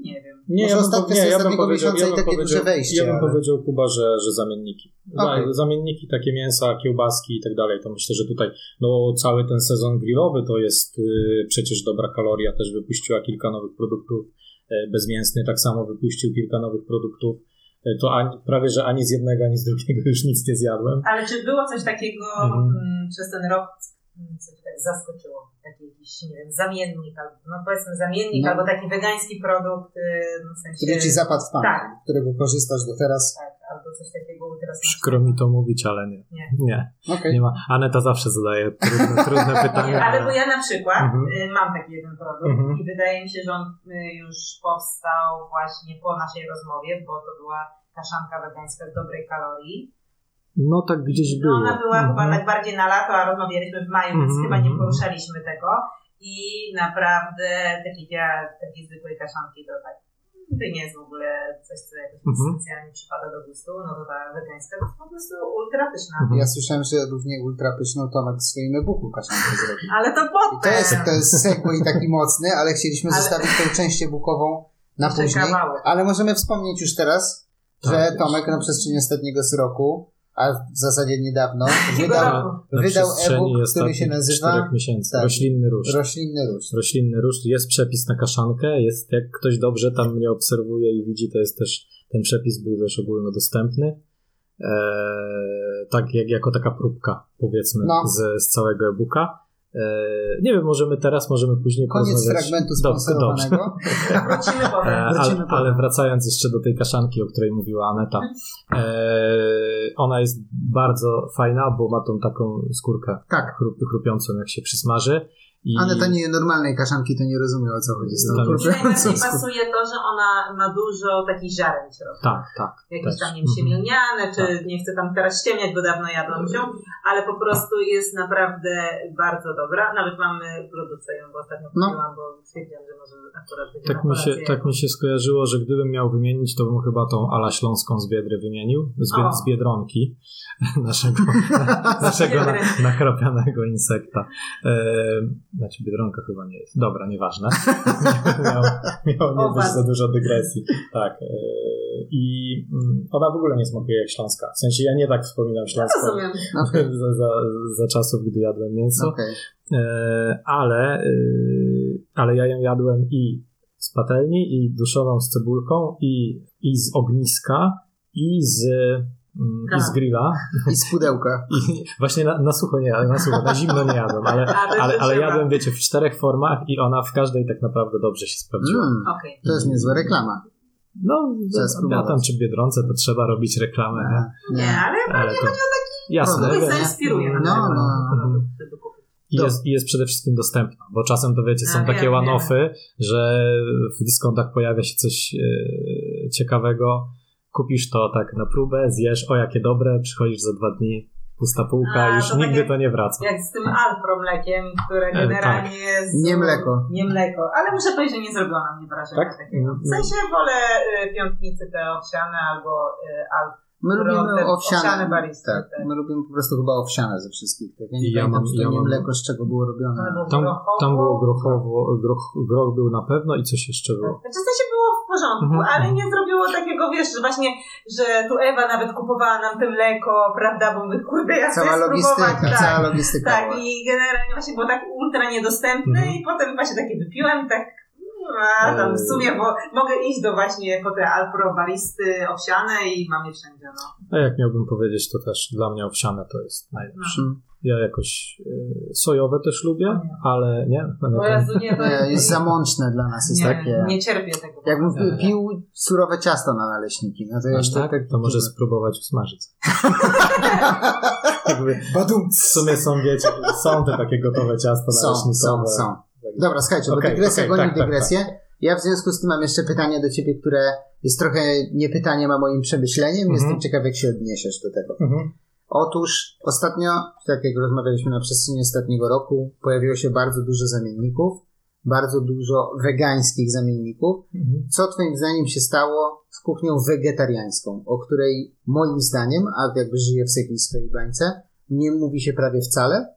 Nie wiem. Nie, Może ja bym, ostatnio nie, ja bym powiedział, miesiąca ja i bym takie powiedział, duże wejście, ja bym ale- powiedział Kuba, że, że zamienniki. Za, Okej. Zamienniki, takie mięsa, kiełbaski i tak dalej, to myślę, że tutaj no, cały ten sezon grillowy to jest y, przecież dobra kaloria, też wypuściła kilka nowych produktów, e, bezmięsny tak samo wypuścił kilka nowych produktów, E, to ani, prawie, że ani z jednego, ani z drugiego już nic nie zjadłem. Ale czy było coś takiego Mhm. mm, przez ten rok, mm, co cię tak zaskoczyło? Taki jakiś, nie wiem, zamiennik, albo, no powiedzmy zamiennik, No. albo taki wegański produkt, y, no w sensie... Który ci zapadł w pamięć, Tak. którego korzystasz do teraz. Tak, albo coś takiego teraz... Przykro mi to mówić, ale nie. Nie. Nie, Okej. nie ma. Aneta zawsze zadaje trudne, trudne pytania. Ale bo ja na przykład Mhm. y, mam taki jeden produkt Mhm. i wydaje mi się, że on y, już powstał właśnie po naszej rozmowie, bo to była kaszanka wegańska z dobrej kalorii. No tak gdzieś No było. ona była chyba Mhm. tak bardziej na lato, a rozmawialiśmy w maju, więc Mhm, chyba nie mhm. poruszaliśmy tego. I naprawdę taki ja, takiej zwykłej kaszanki to tak to nie jest w ogóle coś, co jakoś Mhm. specjalnie przypada do gustu, no to ta wegańska to jest po prostu ultra pyszna. Mhm. Ja słyszałem, że równie ultra pyszną Tomek w swoim e-booku kaszankę zrobił. Ale to I potem! to jest, to jest segway taki mocny, ale chcieliśmy Ale- zostawić tę część e-bookową na Jeszcze później. kawałek. Ale możemy wspomnieć już teraz, że Tak, Tomek na przestrzeni ostatniego z roku a w zasadzie niedawno wydał, wydał e-book, który się nazywa czterech miesięcy. tak. Roślinny ruszt. Roślinny Róż. roślinny ruszt. Jest przepis na kaszankę, jest jak ktoś dobrze tam mnie obserwuje i widzi, to jest też, ten przepis był też ogólnodostępny. Eee, tak jak, jako taka próbka, powiedzmy, No. z, z całego e-booka. Eee, nie wiem, możemy teraz, możemy później Koniec porozmawiać. fragmentu sponsorowanego. Wrócimy potem. E, Wrócimy ale, potem. ale wracając jeszcze do tej kaszanki, o której mówiła Aneta. E, ona jest bardzo fajna, bo ma tą taką skórkę Tak. chrup, chrupiącą, jak się przysmaży. I Aneta nie je normalnej kaszanki, to nie rozumie o co chodzi z tą Tak. Najbardziej skórką. pasuje to, że ona ma dużo takich ziaren w środku. Tak, tak. Jakieś tam, nie wiem, Mhm. siemielniane, czy nie chcę tam teraz ściemniać, bo dawno jadłam ją, ale po prostu jest naprawdę bardzo dobra. Nawet mamy lodówce ją, bo ostatnio No. kupiłam, bo stwierdziłam, że może akurat będzie Tak mi, się, tak mi się skojarzyło, że gdybym miał wymienić, to bym chyba tą Ala Śląską z Biedry wymienił, z, Bied- z Biedronki, naszego, naszego na, insekta. E, znaczy Biedronka chyba nie jest. Dobra, nieważne. miało, miało nie być za dużo dygresji. Tak. E, I mm, ona w ogóle nie smakuje jak Śląska. W sensie ja nie tak wspominam Śląską Rozumiem. Okej, za, za, za czasów, gdy jadłem mięso. okej. E, ale, e, ale ja ją jadłem i z patelni, i duszoną z cebulką, i, i z ogniska, i z, i z grilla. I z pudełka. I właśnie na, na sucho nie, ale na sucho, na zimno nie jadłem, ale, to ale, ale jadłem, wiecie, w czterech formach i ona w każdej tak naprawdę dobrze się sprawdziła. Mm, Okej. to jest niezła reklama. No, ja tam czy Biedronce, to trzeba robić reklamę. nie? Nie, ale Ale to, jasne, produkt. kogoś wiesz, zainspiruje na No, no. żeby kupić. I jest, I jest przede wszystkim dostępna, bo czasem to wiecie, są A, takie wiem, one-offy, że w dyskontach pojawia się coś e, ciekawego, kupisz to tak na próbę, zjesz, o jakie dobre, przychodzisz za dwa dni, pusta półka, A, już to nigdy takie- to nie wraca. Jak z tym Alpro mliekiem, które E, generalnie jest... Nie mleko. Nie mleko, ale muszę powiedzieć, że nie zrobiło na mnie wrażenia Tak? takiego. W sensie wolę y, piątnicy te owsiane albo y, Alp. My lubimy owsiane. owsiane baristy, tak, tak. my lubimy po prostu chyba owsiane ze wszystkich. Tak, ja nie ja pamiętam, mam- czy to ja nie mam- mleko, z czego było robione. Albo Tam, grochowo. tam było grochowo, groch, groch był na pewno i coś jeszcze było. Znaczy, w sensie było w porządku, Mhm. ale nie zrobiło takiego, wiesz, że właśnie, że tu Ewa nawet kupowała nam te mleko, prawda, bo my, kurde, ja chcę Cała logistyka, spróbować. Tak, cała logistyka. tak, była. i generalnie właśnie było tak ultra niedostępne Mhm. i potem właśnie takie wypiłem tak a, tam w sumie, bo mogę iść do właśnie po te Alpro baristy owsiane i mam je wszędzie, no. A jak miałbym powiedzieć, to też dla mnie owsiane to jest najlepsze. Mm. Ja jakoś e, sojowe też lubię, nie. ale nie. O Jezu, nie, to Nie, jest za mączne dla nas, jest nie, takie... nie cierpię tego. Jakbym Nie. pił surowe ciasto na naleśniki, no to Aż jakby tak? To może spróbować usmażyć. Badum. w sumie są, wiecie, są te takie gotowe ciasta Są, są, naleśnikowe. są. Dobra, słuchajcie, bo Okej, dygresja okej, goni tak, tak, dygresję. Ja w związku z tym mam jeszcze pytanie do ciebie, które jest trochę nie pytaniem, a moim przemyśleniem. Mhm. Jestem ciekaw, jak się odniesiesz do tego. Mhm. Otóż ostatnio, tak jak rozmawialiśmy na przestrzeni ostatniego roku, pojawiło się bardzo dużo zamienników, bardzo dużo wegańskich zamienników. Mhm. Co twoim zdaniem się stało z kuchnią wegetariańską, o której moim zdaniem, a jakby żyję w jakiejś swojej bańce, nie mówi się prawie wcale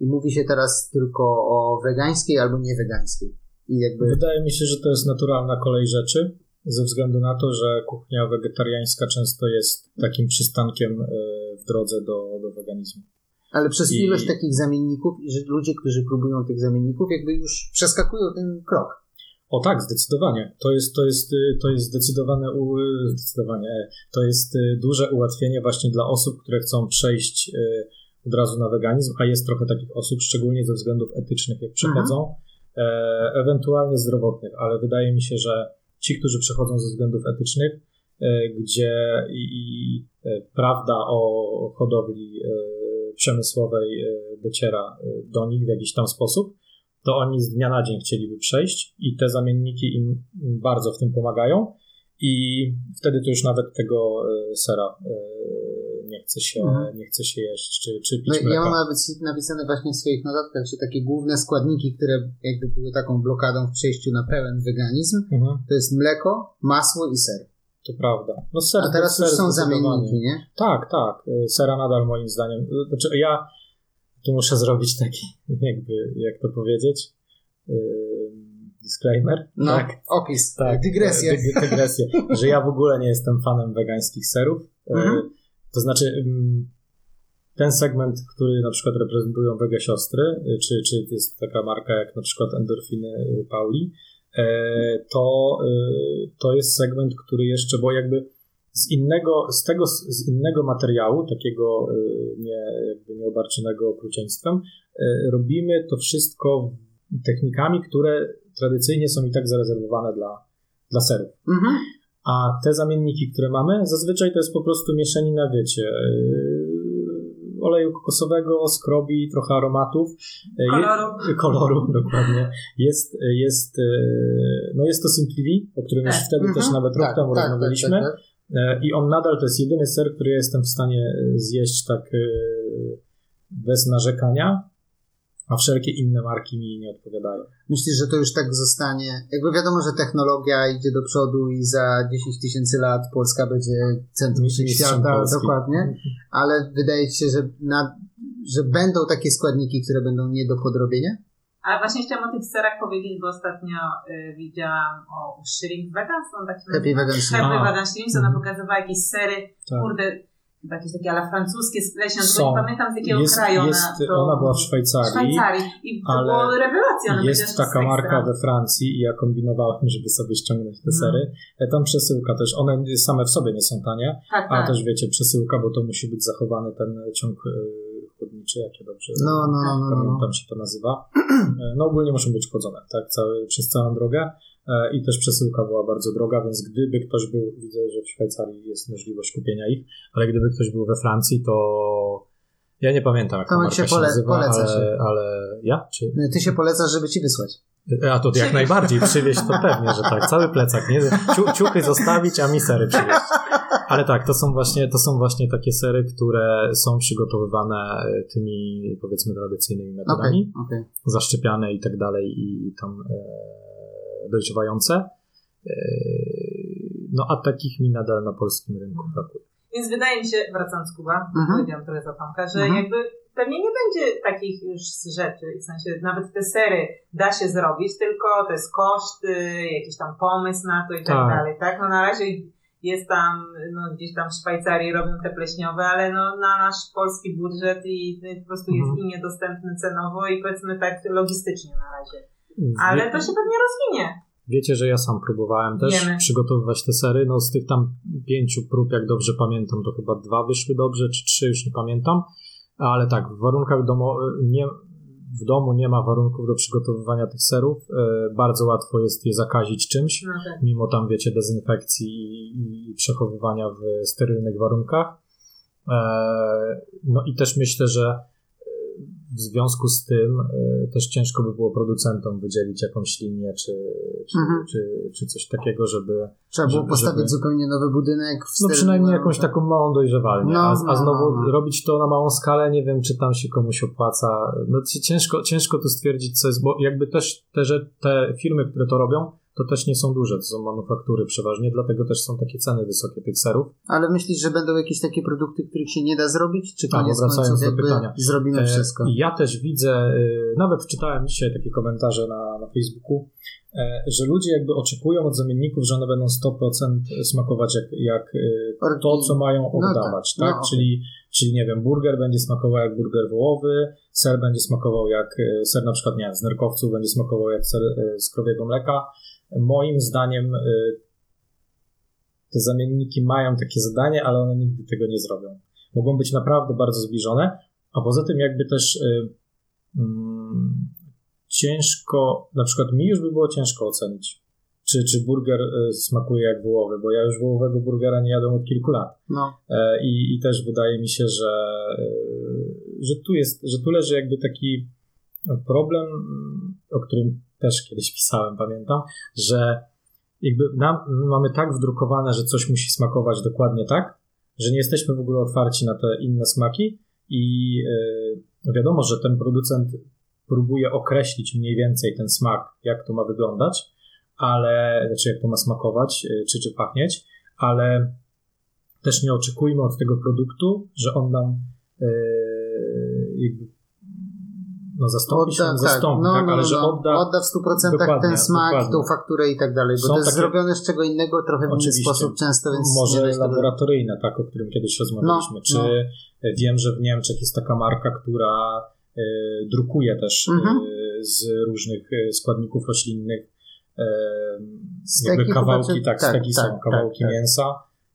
i mówi się teraz tylko o wegańskiej albo niewegańskiej. I jakby Wydaje mi się, że to jest naturalna kolej rzeczy, ze względu na to, że kuchnia wegetariańska często jest takim przystankiem e, w drodze do, do weganizmu. Ale przez I- ilość takich zamienników i że ludzie, którzy próbują tych zamienników, jakby już przeskakują ten krok. O tak, zdecydowanie. To jest, to jest, y, to jest zdecydowane, u, zdecydowanie, e, to jest y, duże ułatwienie właśnie dla osób, które chcą przejść y, od razu na weganizm, a jest trochę takich osób, szczególnie ze względów etycznych, jak przechodzą, e, ewentualnie zdrowotnych, ale wydaje mi się, że ci, którzy przechodzą ze względów etycznych, e, gdzie i, i e, prawda o hodowli e, przemysłowej e, dociera do nich w jakiś tam sposób, to oni z dnia na dzień chcieliby przejść i te zamienniki im bardzo w tym pomagają i wtedy to już nawet tego sera nie chce się, Mhm. nie chce się jeść czy, czy pić No, mleka. ja mam nawet napisane właśnie w swoich notatkach, że takie główne składniki, które jakby były taką blokadą w przejściu na pełen weganizm, Mhm, to jest mleko, masło i ser. to prawda. No ser, A teraz ser już są zamienniki, nie? Tak, tak. E, Sera nadal moim zdaniem. e, Znaczy ja tu muszę zrobić taki, jakby, jak to powiedzieć, e, disclaimer. No, Tak. opis, Tak, dygresję. Dyg, dygresję. że ja w ogóle nie jestem fanem wegańskich serów. Mhm. To znaczy, mm, ten segment, który na przykład reprezentują Wege Siostry, y, czy, czy jest taka marka jak na przykład Endorfiny y, Pauli, e, to, y, to jest segment, który jeszcze, bo jakby z innego, z tego, z innego materiału, takiego nie, jakby nieobarczonego okrucieństwem, robimy to wszystko technikami, które tradycyjnie są i tak zarezerwowane dla, dla serów. Mhm. A te zamienniki, które mamy, zazwyczaj to jest po prostu mieszanina, wiecie, yy, oleju kokosowego, skrobi, trochę aromatów. Yy, koloru. Je, koloru, dokładnie. Jest, jest, yy, no jest to Simplivi, o którym tak. już wtedy też mhm. nawet rok tak, temu tak, rozmawialiśmy. Tak, tak, tak. I on nadal to jest jedyny ser, który ja jestem w stanie zjeść tak bez narzekania a wszelkie inne marki mi nie odpowiadają. Myślisz, że to już tak zostanie? Jakby wiadomo, że technologia idzie do przodu i za 10 tysięcy lat Polska będzie centrum świata, Polski. dokładnie, ale wydaje ci się, że, na, że będą takie składniki, które będą nie do podrobienia? Ale właśnie chciałam o tych serach powiedzieć, bo ostatnio y, widziałam o Shrink Vegan, są takie Happy Vegan Shrink. Happy Vegan Shrink, ona mhm. pokazywała jakieś sery, tak. kurde, chyba jakieś takie ale francuskie z pleśnią, tylko nie pamiętam z jakiego jest, kraju. Jest, na to, ona była w Szwajcarii. Szwajcarii. I to ale było rewelacja. Jest taka marka we Francji i ja kombinowałem, żeby sobie ściągnąć te no. sery. No. Tam przesyłka też, one same w sobie nie są tanie, tak, ale tak. też wiecie, przesyłka, bo to musi być zachowany ten ciąg e, chłodniczy, jakie dobrze no, no, no, no, pamiętam no. się to nazywa. No ogólnie muszą być chłodzone, tak, cały, przez całą drogę. E, i też przesyłka była bardzo droga, więc gdyby ktoś był, widzę, że w Szwajcarii jest możliwość kupienia ich, ale gdyby ktoś był we Francji, to ja nie pamiętam, jak to marka się, pole, nazywa, ale, się. ale ja? Czy... Ty się polecasz, żeby ci wysłać. E, a to jak najbardziej, przywieźć to pewnie, że tak, cały plecak, nie? Ciu, ciuchy zostawić, a mi sery przywieźć. Ale tak, to są właśnie, to są właśnie takie sery, które są przygotowywane e, tymi, powiedzmy, tradycyjnymi metodami, okay, okay. zaszczepiane i tak dalej i tam e, dojrzewające. E, no a takich mi nadal na polskim rynku mhm. brakuje. Więc wydaje mi się, wracając Kuba, mhm. powiedziałam trochę za Tomka, że mhm. jakby pewnie nie będzie takich już rzeczy, w sensie nawet te sery da się zrobić, tylko to jest koszt, jakiś tam pomysł na to i tak, tak dalej, tak? No na razie jest tam, no gdzieś tam w Szwajcarii robią te pleśniowe, ale no na nasz polski budżet i po prostu jest mhm. i niedostępny cenowo i powiedzmy tak logistycznie na razie. Ale to się pewnie rozwinie. Wiecie, że ja sam próbowałem też Wiemy. przygotowywać te sery. No z tych tam pięciu prób, jak dobrze pamiętam, to chyba dwa wyszły dobrze, czy trzy, już nie pamiętam. Ale tak, w warunkach domu, nie, w domu nie ma warunków do przygotowywania tych serów. E, bardzo łatwo jest je zakazić czymś, no tak. mimo tam, wiecie, dezynfekcji i, i przechowywania w sterylnych warunkach. E, no i też myślę, że w związku z tym y, też ciężko by było producentom wydzielić jakąś linię czy, czy, mhm. czy, czy, coś takiego, żeby. Trzeba było żeby, postawić żeby, zupełnie nowy budynek. W no przynajmniej jakąś tak. taką małą dojrzewalnię. No, a, a, no, znowu no, no. robić to na małą skalę, nie wiem, czy tam się komuś opłaca. No ciężko, ciężko tu stwierdzić, co jest, bo jakby też te, te firmy, które to robią, to też nie są duże, to są manufaktury przeważnie, dlatego też są takie ceny wysokie tych serów. Ale myślisz, że będą jakieś takie produkty, których się nie da zrobić? Czy koniec tak, wracając do pytania. zrobimy e, wszystko? Ja też widzę, e, nawet czytałem dzisiaj takie komentarze na, na Facebooku, e, że ludzie jakby oczekują od zamienników, że one będą 100% smakować jak, jak to, co mają no oddawać, no tak? tak? No, czyli, czyli nie wiem, burger będzie smakował jak burger wołowy, ser będzie smakował jak ser na przykład, nie wiem, z nerkowców będzie smakował jak ser z krowiego mleka, Moim zdaniem y, te zamienniki mają takie zadanie, ale one nigdy tego nie zrobią. Mogą być naprawdę bardzo zbliżone, a poza tym jakby też y, mm, ciężko, na przykład mi już by było ciężko ocenić, czy, czy burger y, smakuje jak wołowy, bo ja już wołowego burgera nie jadłem od kilku lat. No. E, I, I też wydaje mi się, że, że tu jest, że tu leży jakby taki problem, o którym też kiedyś pisałem, pamiętam, że jakby nam, my mamy tak wdrukowane, że coś musi smakować dokładnie tak, że nie jesteśmy w ogóle otwarci na te inne smaki i yy, wiadomo, że ten producent próbuje określić mniej więcej ten smak, jak to ma wyglądać, ale, znaczy jak to ma smakować, yy, czy, czy pachnieć, ale też nie oczekujmy od tego produktu, że on nam yy, No zastąpi się, Odda, zastąpi, no, tak, no, ale no, że no. odda... odda w 100% Dokładnie, ten smak, dokładnie. tą fakturę i tak dalej, bo Są to jest takie- zrobione z czego innego, trochę w inny sposób często, więc Może tego- laboratoryjne, tak, o którym kiedyś rozmawialiśmy. No, Czy no. wiem, że w Niemczech jest taka marka, która e, drukuje też e, Mhm. z różnych e, składników roślinnych e, Steki jakby chyba, kawałki, czy- tak, tak, steki tak, są, kawałki tak, tak. mięsa,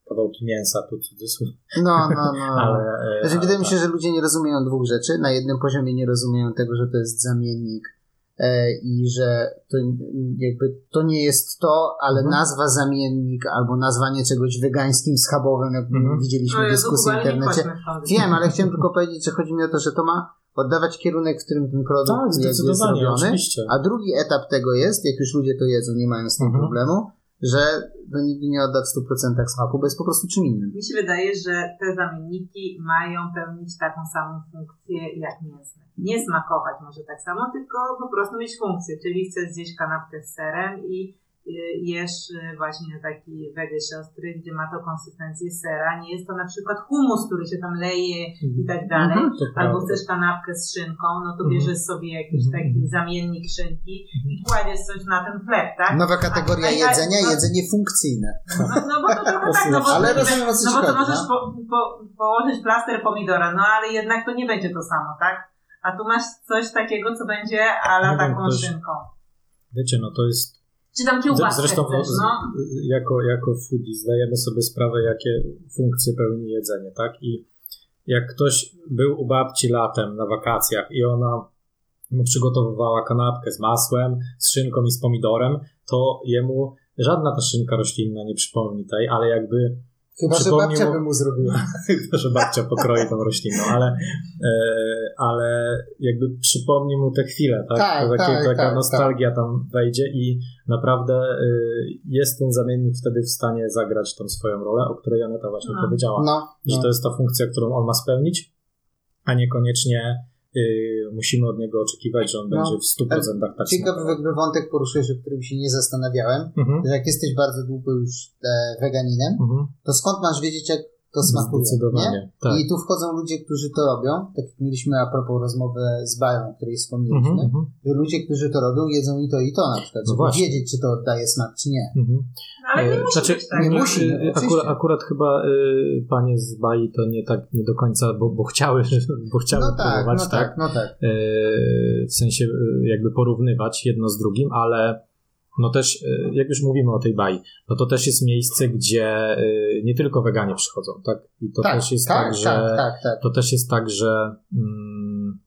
kawałki mięsa, tu cudzysłów, No, no, no. ale... e, Znaczy, ale wydaje mi tak. się, że ludzie nie rozumieją dwóch rzeczy. Na jednym poziomie nie rozumieją tego, że to jest zamiennik e, i że to jakby to nie jest to, ale Mhm. nazwa zamiennik albo nazwanie czegoś wegańskim, schabowym, jak Mhm. widzieliśmy No dyskusji w internecie. Wiem, ale chciałem tylko powiedzieć, że chodzi mi o to, że to ma oddawać kierunek, w którym ten produkt Tak, jest zrobiony. oczywiście. A drugi etap tego jest, jak już ludzie to jedzą, nie mają z tym Mhm. problemu, że to nigdy nie odda w 100% smaku, bo jest po prostu czym innym. Mi się wydaje, że te zamienniki mają pełnić taką samą funkcję jak mięsne. Nie smakować może tak samo, tylko po prostu mieć funkcję, czyli chcesz zjeść kanapkę z serem i jesz y, właśnie taki wege siostry, gdzie ma to konsystencję sera. Nie jest to na przykład humus, który się tam leje i tak dalej. Mhm. Albo chcesz kanapkę z szynką, no to Mhm. bierzesz sobie jakiś Mhm. taki zamiennik szynki i kładziesz coś na ten chleb, tak? Nowa kategoria a- jedzenia, no- jedzenie funkcyjne. No, no bo to trochę tak, no bo, Ale to, rozumiem, no bo to możesz no. po, po, położyć plaster pomidora, no ale jednak to nie będzie to samo, tak? A tu masz coś takiego, co będzie ala taką ktoś- szynką. Wiecie, no to jest Czy tam kiełbaskę Zresztą chcesz, no? jako, jako foodie zdajemy sobie sprawę, jakie funkcje pełni jedzenie, tak? I jak ktoś był u babci latem na wakacjach i ona mu przygotowywała kanapkę z masłem, z szynką i z pomidorem, to jemu żadna ta szynka roślinna nie przypomni tej, ale jakby Chyba, że babcia by mu zrobiła. Chyba, że babcia pokroi tą roślinną, ale, e, ale jakby przypomni mu te chwile, tak? Tak, to takie, tak, taka tak, nostalgia tam wejdzie i naprawdę e, jest ten zamiennik wtedy w stanie zagrać tą swoją rolę, o której Aneta właśnie No. powiedziała, No, że no. to jest ta funkcja, którą on ma spełnić, a niekoniecznie musimy od niego oczekiwać, że on No. będzie w 100% tak Ciekawy smakował. jakby wątek poruszyłeś, o którym się nie zastanawiałem, Mhm. że jak jesteś bardzo długo już e, weganinem, Mhm. to skąd masz wiedzieć, jak to smakuje? Nie? Zdecydowanie, tak. I tu wchodzą ludzie, którzy to robią, tak jak mieliśmy a propos rozmowy z Bają, o której wspomnieliśmy, Mhm, mhm, że ludzie, którzy to robią, jedzą i to i to na przykład, No żeby właśnie. wiedzieć, czy to oddaje smak, czy nie. mhm. No, ale nie E, musi znaczy, być tak. nie no. musi. Oczywiście. Akurat, akurat chyba y, panie z Bai to nie tak nie do końca, bo, bo chciały, bo chciały No tak, próbować, no tak, no tak. Y, w sensie y, jakby porównywać jedno z drugim, ale no też, y, jak już mówimy o tej Bai, no to też jest miejsce, gdzie y, nie tylko weganie przychodzą, tak? I to tak, też jest tak, tak, że tak, tak, tak. to też jest tak, że mm,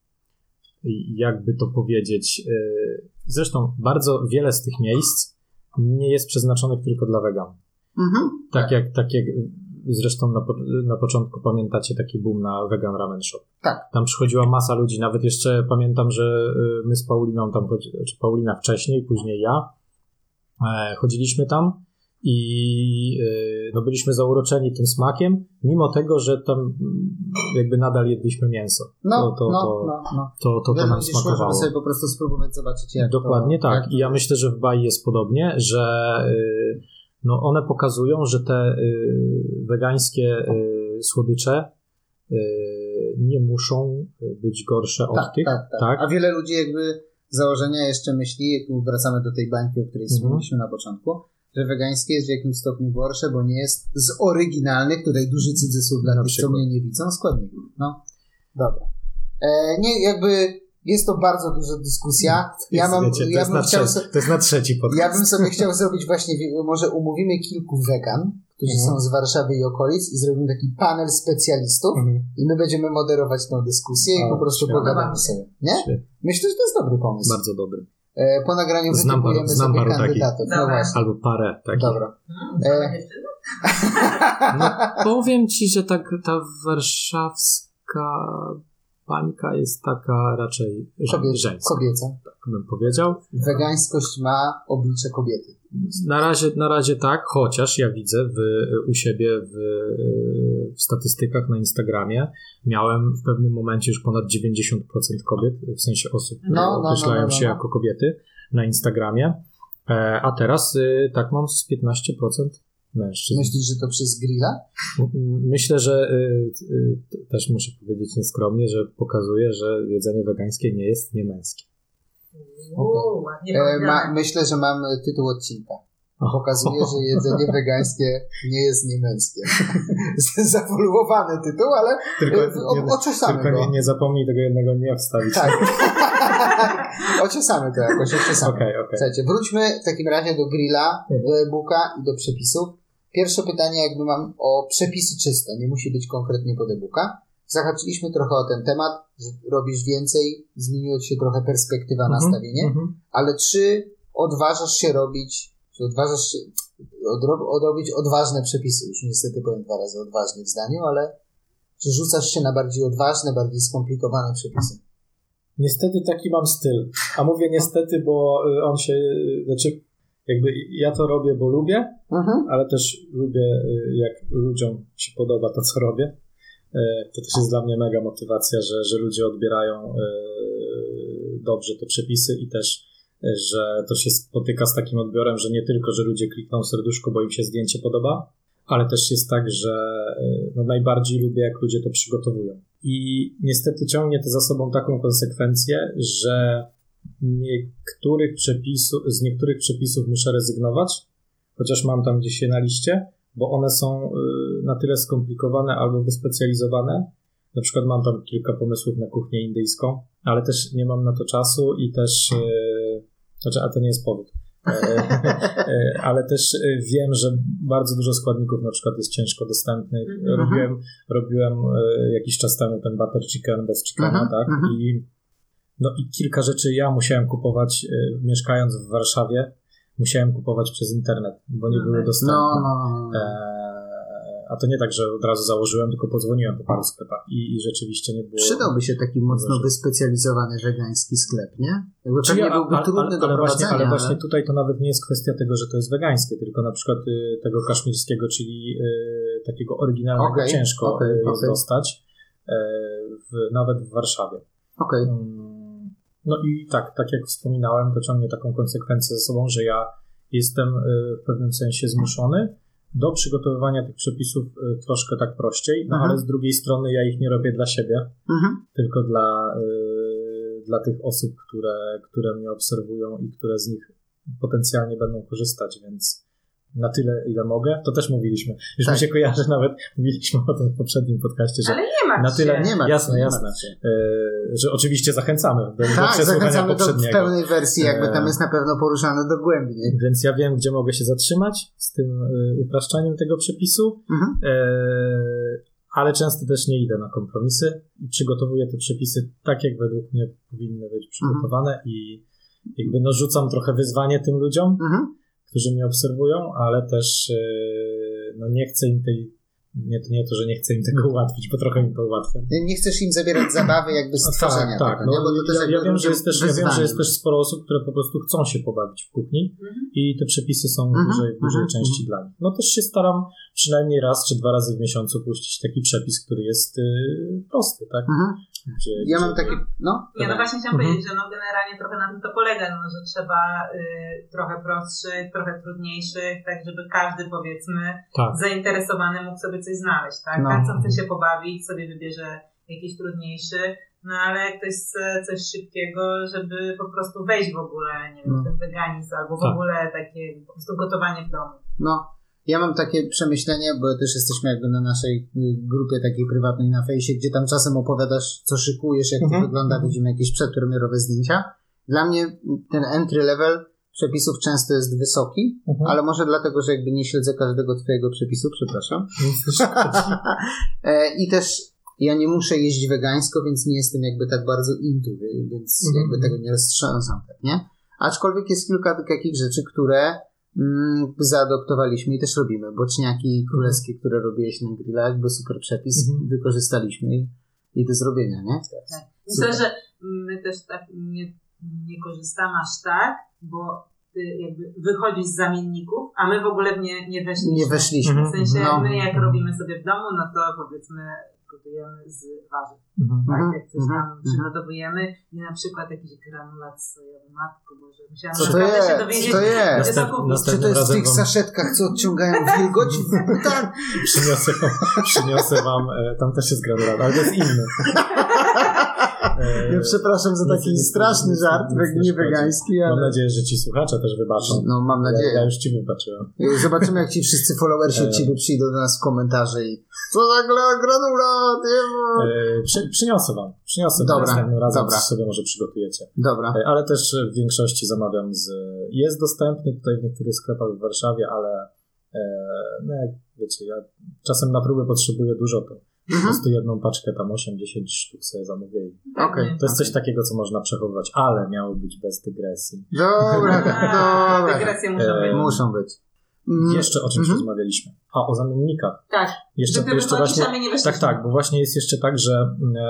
jakby to powiedzieć, y, zresztą bardzo wiele z tych miejsc nie jest przeznaczonych tylko dla wegan. Mhm. Tak jak, tak jak zresztą na, po- na początku pamiętacie taki boom na Vegan Ramen Shop. Tak. Tam przychodziła masa ludzi, nawet jeszcze pamiętam, że my z Pauliną tam, czy Paulina wcześniej, później ja, chodziliśmy tam i y, no, byliśmy zauroczeni tym smakiem, mimo tego, że tam mm, jakby nadal jedliśmy mięso. No, to, to, no, to, no, no. to, to, to nam szło, smakowało. żeby sobie po prostu spróbować zobaczyć, jak Dokładnie tak. jak I ja myślę, że w Bai jest podobnie, że y, no one pokazują, że te wegańskie słodycze nie muszą być gorsze od tak, tych. tak, tak, tak? A wiele ludzi jakby założenia jeszcze myśli, tu wracamy do tej bańki, o której Mhm. wspomnieliśmy na początku, że wegańskie jest w jakimś stopniu gorsze, bo nie jest z oryginalnych, tutaj duży cudzysłów dla tych, co mnie nie widzą, składników. No, dobra. E, nie, jakby jest to bardzo duża dyskusja. Ja mam, Wiecie, to, ja jest bym na chciał trzeci, to jest na trzeci podcast. ja bym sobie chciał zrobić właśnie, może umówimy kilku wegan, którzy Mhm. są z Warszawy i okolic i zrobimy taki panel specjalistów Mhm. i my będziemy moderować tę dyskusję i po prostu świetnie. pogadamy sobie. Nie? Świetnie. Myślę, że to jest dobry pomysł. Bardzo dobry. E, po nagraniu Znam wytypujemy paru- znam sobie paru kandydatów. No. Albo parę takich. Dobra. Mm, E? No, powiem ci, że tak ta warszawska bańka jest taka raczej żeńska, kobieca. tak bym powiedział. Wegańskość ma oblicze kobiety. Na razie, na razie tak, chociaż ja widzę w, u siebie w, w statystykach na Instagramie miałem w pewnym momencie już ponad 90% kobiet, w sensie osób, które No, no, określają no, no, się no. jako kobiety na Instagramie, e, a teraz y, tak mam z 15% mężczyzn. Myślisz, że to przez grilla? Myślę, że y, też muszę powiedzieć nieskromnie, że pokazuje, że jedzenie wegańskie nie jest niemęskie. Uuu, E, ma, myślę, że mam tytuł odcinka. Pokazuje, że jedzenie wegańskie nie jest niemęskie. Zawoluowany tytuł, ale Tylko, e, o- oczesamy tylko go. nie, nie zapomnij tego jednego nie wstawić. Tak. Oczesamy to jakoś, oczesamy. Okej, okej. Słuchajcie, wróćmy w takim razie do grilla, do e-booka i do przepisów. Pierwsze pytanie jakby mam o przepisy czyste, nie musi być konkretnie pod e-booka. Zahaczyliśmy trochę o ten temat, że robisz więcej, zmieniło ci się trochę perspektywa, Mhm, nastawienie, mhm. ale czy odważasz się robić, czy odważasz się odro- odrobić odważne przepisy? Już niestety powiem dwa razy odważnie w zdaniu, ale czy rzucasz się na bardziej odważne, bardziej skomplikowane przepisy? Niestety taki mam styl. A mówię niestety, bo y, on się, y, znaczy jakby ja to robię, bo lubię, Mhm. ale też lubię, y, jak ludziom się podoba to, co robię. Y, To też jest dla mnie mega motywacja, że, że ludzie odbierają y, dobrze te przepisy i też, y, że to się spotyka z takim odbiorem, że nie tylko, że ludzie klikną serduszko, bo im się zdjęcie podoba, ale też jest tak, że no najbardziej lubię, jak ludzie to przygotowują. I niestety ciągnie to za sobą taką konsekwencję, że niektórych przepisów, z niektórych przepisów muszę rezygnować, chociaż mam tam gdzieś je na liście, bo one są na tyle skomplikowane albo wyspecjalizowane. Na przykład mam tam kilka pomysłów na kuchnię indyjską, ale też nie mam na to czasu i też, y, znaczy, a to nie jest powód. E, e, ale też e, wiem, że bardzo dużo składników na przykład jest ciężko dostępnych. Mhm. Robiłem, robiłem e, jakiś czas temu ten butter chicken bez chickena, Mhm, tak? mhm. I, no i kilka rzeczy ja musiałem kupować e, mieszkając w Warszawie. Musiałem kupować przez internet, bo nie No były tak. dostępne. No, no, no. A to nie tak, że od razu założyłem, tylko podzwoniłem po paru sklepach i, i rzeczywiście nie było. Przydałby się taki mocno wyspecjalizowany wegański sklep, nie? Jakby Czyli, pewnie a- byłby ale, trudny ale, do ale, właśnie, prowadzenia, ale właśnie tutaj to nawet nie jest kwestia tego, że to jest wegańskie, tylko na przykład y, tego kaszmirskiego, czyli y, takiego oryginalnego Okej, ciężko y, jest okej. dostać, y, w, nawet w Warszawie. Okej. Mm, No i tak, tak jak wspominałem, to ciągnie taką konsekwencję ze sobą, że ja jestem y, w pewnym sensie zmuszony do przygotowywania tych przepisów y, troszkę tak prościej, no Mhm. ale z drugiej strony ja ich nie robię dla siebie, Mhm. tylko dla, y, dla tych osób, które, które mnie obserwują i które z nich potencjalnie będą korzystać, więc na tyle, ile mogę, to też mówiliśmy. Już Tak. mi się kojarzy, nawet mówiliśmy o tym w poprzednim podcaście, że Ale nie ma na tyle- Nie ma. Jasne, nie jasne. Się. y, że oczywiście zachęcamy do, Tak, przesłuchania zachęcamy do w poprzedniego. pełnej wersji, jakby tam E, jest na pewno poruszane dogłębnie. Więc ja wiem, gdzie mogę się zatrzymać z tym y, upraszczaniem tego przepisu, Mhm. e, ale często też nie idę na kompromisy i przygotowuję te przepisy tak, jak według mnie powinny być przygotowane i jakby no rzucam trochę wyzwanie tym ludziom, Mhm. Którzy mnie obserwują, ale też e, no nie chcę im tej, nie, nie to, że nie chcę im tego ułatwić, bo trochę im to ułatwiam. Nie chcesz im zabierać zabawy jakby z tworzenia tak, tak. tego, No? Bo to też ja, ja, wiem, że jest też, ja wiem, że jest też sporo osób, które po prostu chcą się pobawić w kuchni Mhm. i te przepisy są w Mhm, dużej, w dużej mhm, części dla nich. No też się staram przynajmniej raz czy dwa razy w miesiącu puścić taki przepis, który jest y, prosty, tak? Gdzie, Ja gdzie, mam takie, no, Nie, no właśnie chciałam Mhm. powiedzieć, że no generalnie trochę na tym to polega, no, że trzeba y, trochę prostszych, trochę trudniejszych, tak żeby każdy powiedzmy Tak. zainteresowany mógł sobie coś znaleźć, tak? No. Ten, co chce się pobawić, sobie wybierze jakiś trudniejszy, no ale jak ktoś chce coś szybkiego, żeby po prostu wejść w ogóle, nie wiem, No. w ten weganizm albo w Tak. ogóle takie po prostu gotowanie w domu. no. Ja mam takie przemyślenie, bo też jesteśmy jakby na naszej y, grupie takiej prywatnej na fejsie, gdzie tam czasem opowiadasz, co szykujesz, jak to Mhm. wygląda, widzimy jakieś przedpremierowe zdjęcia. Dla mnie ten entry level przepisów często jest wysoki, Mhm. ale może dlatego, że jakby nie śledzę każdego twojego przepisu, przepraszam. E, I też ja nie muszę jeść wegańsko, więc nie jestem jakby tak bardzo wie- więc Mhm. jakby tego nie roztrząsam, tak, nie? Aczkolwiek jest kilka takich rzeczy, które zaadoptowaliśmy i też robimy. Boczniaki królewskie, które robiłeś na grillach, jakby super przepis, Mhm. wykorzystaliśmy i, i do zrobienia, nie? Tak. Myślę, że my też tak nie, nie korzystamy aż tak, bo ty jakby wychodzisz z zamienników, a my w ogóle nie, nie weszliśmy. Nie weszliśmy. W sensie No. my jak robimy sobie w domu, no to powiedzmy gotujemy z warzyw. Mhm. Tak, jak coś mhm, tam mhm. przygotowujemy i na przykład jakiś granulat sojowy. Matko Boże, musiałam Co to naprawdę się jest? dowiedzieć. Co to jest? Następ, Czy to jest w tych wam saszetkach, co odciągają wilgoć przyniosę, przyniosę wam, e, tam też jest granulat, ale to jest inny. Ja przepraszam za taki nic- straszny nic- żart, nic nie wegański, Mam ale... nadzieję, że ci słuchacze też wybaczą. No, mam Ja, ja nadzieję. już ci wybaczyłem. Zobaczymy, jak ci wszyscy followersi od E. ciebie przyjdą do nas w komentarze i co za gra- granulat, nie. E, Przy, przyniosę wam. Przyniosę Dobra, następnym razem, dobra. sobie może przygotujecie. Dobra. E, Ale też w większości zamawiam z... Jest dostępny tutaj w niektórych sklepach w Warszawie, ale e, no jak wiecie, ja czasem na próbę potrzebuję dużo, to po Mhm. prostu jedną paczkę tam 8-10 sztuk sobie zamówię. Okej. To jest coś takiego, co można przechowywać, ale miało być bez dygresji. Dobra, dobra. Dygresje muszą E, być. Muszą być. Mm, Jeszcze o czymś Mhm. rozmawialiśmy. A, o zamiennikach. Tak, Jeszcze, gdyby jeszcze właśnie... nie. Tak, tak, bo właśnie jest jeszcze tak, że e,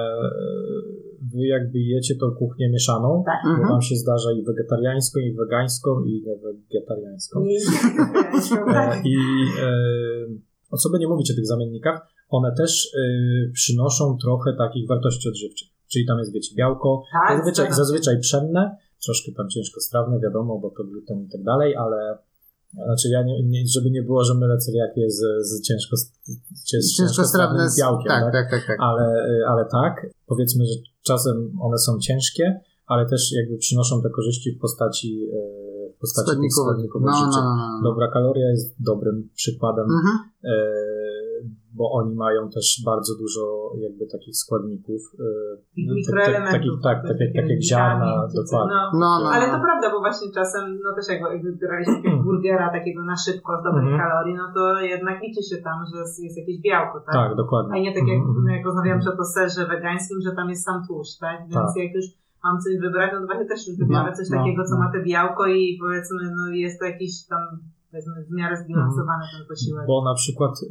wy jakby jecie tą kuchnię mieszaną, Tak. bo Mhm. wam się zdarza i wegetariańską, i wegańską, i niewegetariańską. Nie, E, I e, o co by nie mówić o tych zamiennikach, one też e, przynoszą trochę takich wartości odżywczych. Czyli tam jest, wiecie, białko, Tak, zazwyczaj, się. zazwyczaj pszenne, troszkę tam ciężkostrawne, wiadomo, bo to gluten i tak dalej, ale znaczy ja nie, nie, żeby nie było, że mylę celiakię z, z ciężko, z z... białkiem, tak, tak? tak, tak, tak. Ale, y, ale tak, powiedzmy, że czasem one są ciężkie, ale też jakby przynoszą te korzyści w postaci, y, w postaci składników No, no, no, no. Dobra kaloria jest dobrym przykładem, Mhm. Bo oni mają też bardzo dużo jakby takich składników. Takich tak- mikroelementów, Takich, tak, tak, jak, tak jak ziarna, co, dokładnie. no. No, no, Ale no. to prawda, bo właśnie czasem, no też jak braliśmy jakiegoś burgera takiego na szybko z dobrych Mhm. kalorii, no to jednak liczy się tam, że jest, jakieś białko, tak? Tak, dokładnie. A nie tak jak, Mhm, mhm. jak rozmawiałam przed o serze wegańskim, że tam jest sam tłuszcz, tak? Więc Tak. jak już mam coś wybrać, no to właśnie też już wybiorę No, coś no, takiego, co no. ma te białko i powiedzmy, no jest to jakiś tam powiedzmy w miarę zbilansowany ten posiłek. Bo na przykład y,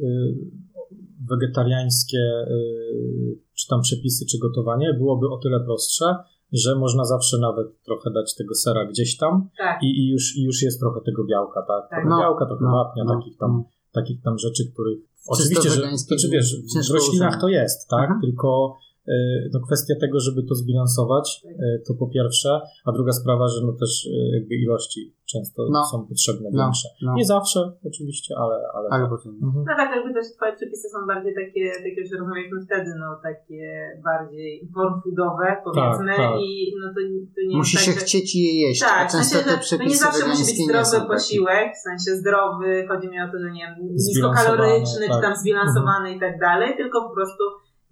wegetariańskie y, czy tam przepisy, czy gotowanie byłoby o tyle prostsze, że można zawsze nawet trochę dać tego sera gdzieś tam Tak. i, i, już, i już jest trochę tego białka, tak? Tak. Trochę No, białka, trochę no, wapnia, no, takich, tam, no. takich tam rzeczy, których oczywiście, że to, czy wiesz, w roślinach to jest, tak? Mhm. Tylko no, kwestia tego, żeby to zbilansować, y, to po pierwsze, a druga sprawa, że no też y, jakby ilości często No. są potrzebne No, większe. no. Nie zawsze oczywiście, ale, ale, Ale tak. potem. Mhm. No tak, jakby też twoje przepisy są bardziej takie, tak jak już rozmawialiśmy wtedy, no takie bardziej form foodowe powiedzmy tak. i no to, to nie Musi jest się tak, że- chcieć i je jeść, Tak, a w często sensie, te że to nie przepisy zawsze musi być zdrowy takie. posiłek, w sensie zdrowy, chodzi mi o to, że nie wiem, niskokaloryczny, czy tak. tam zbilansowany i tak dalej, tylko po prostu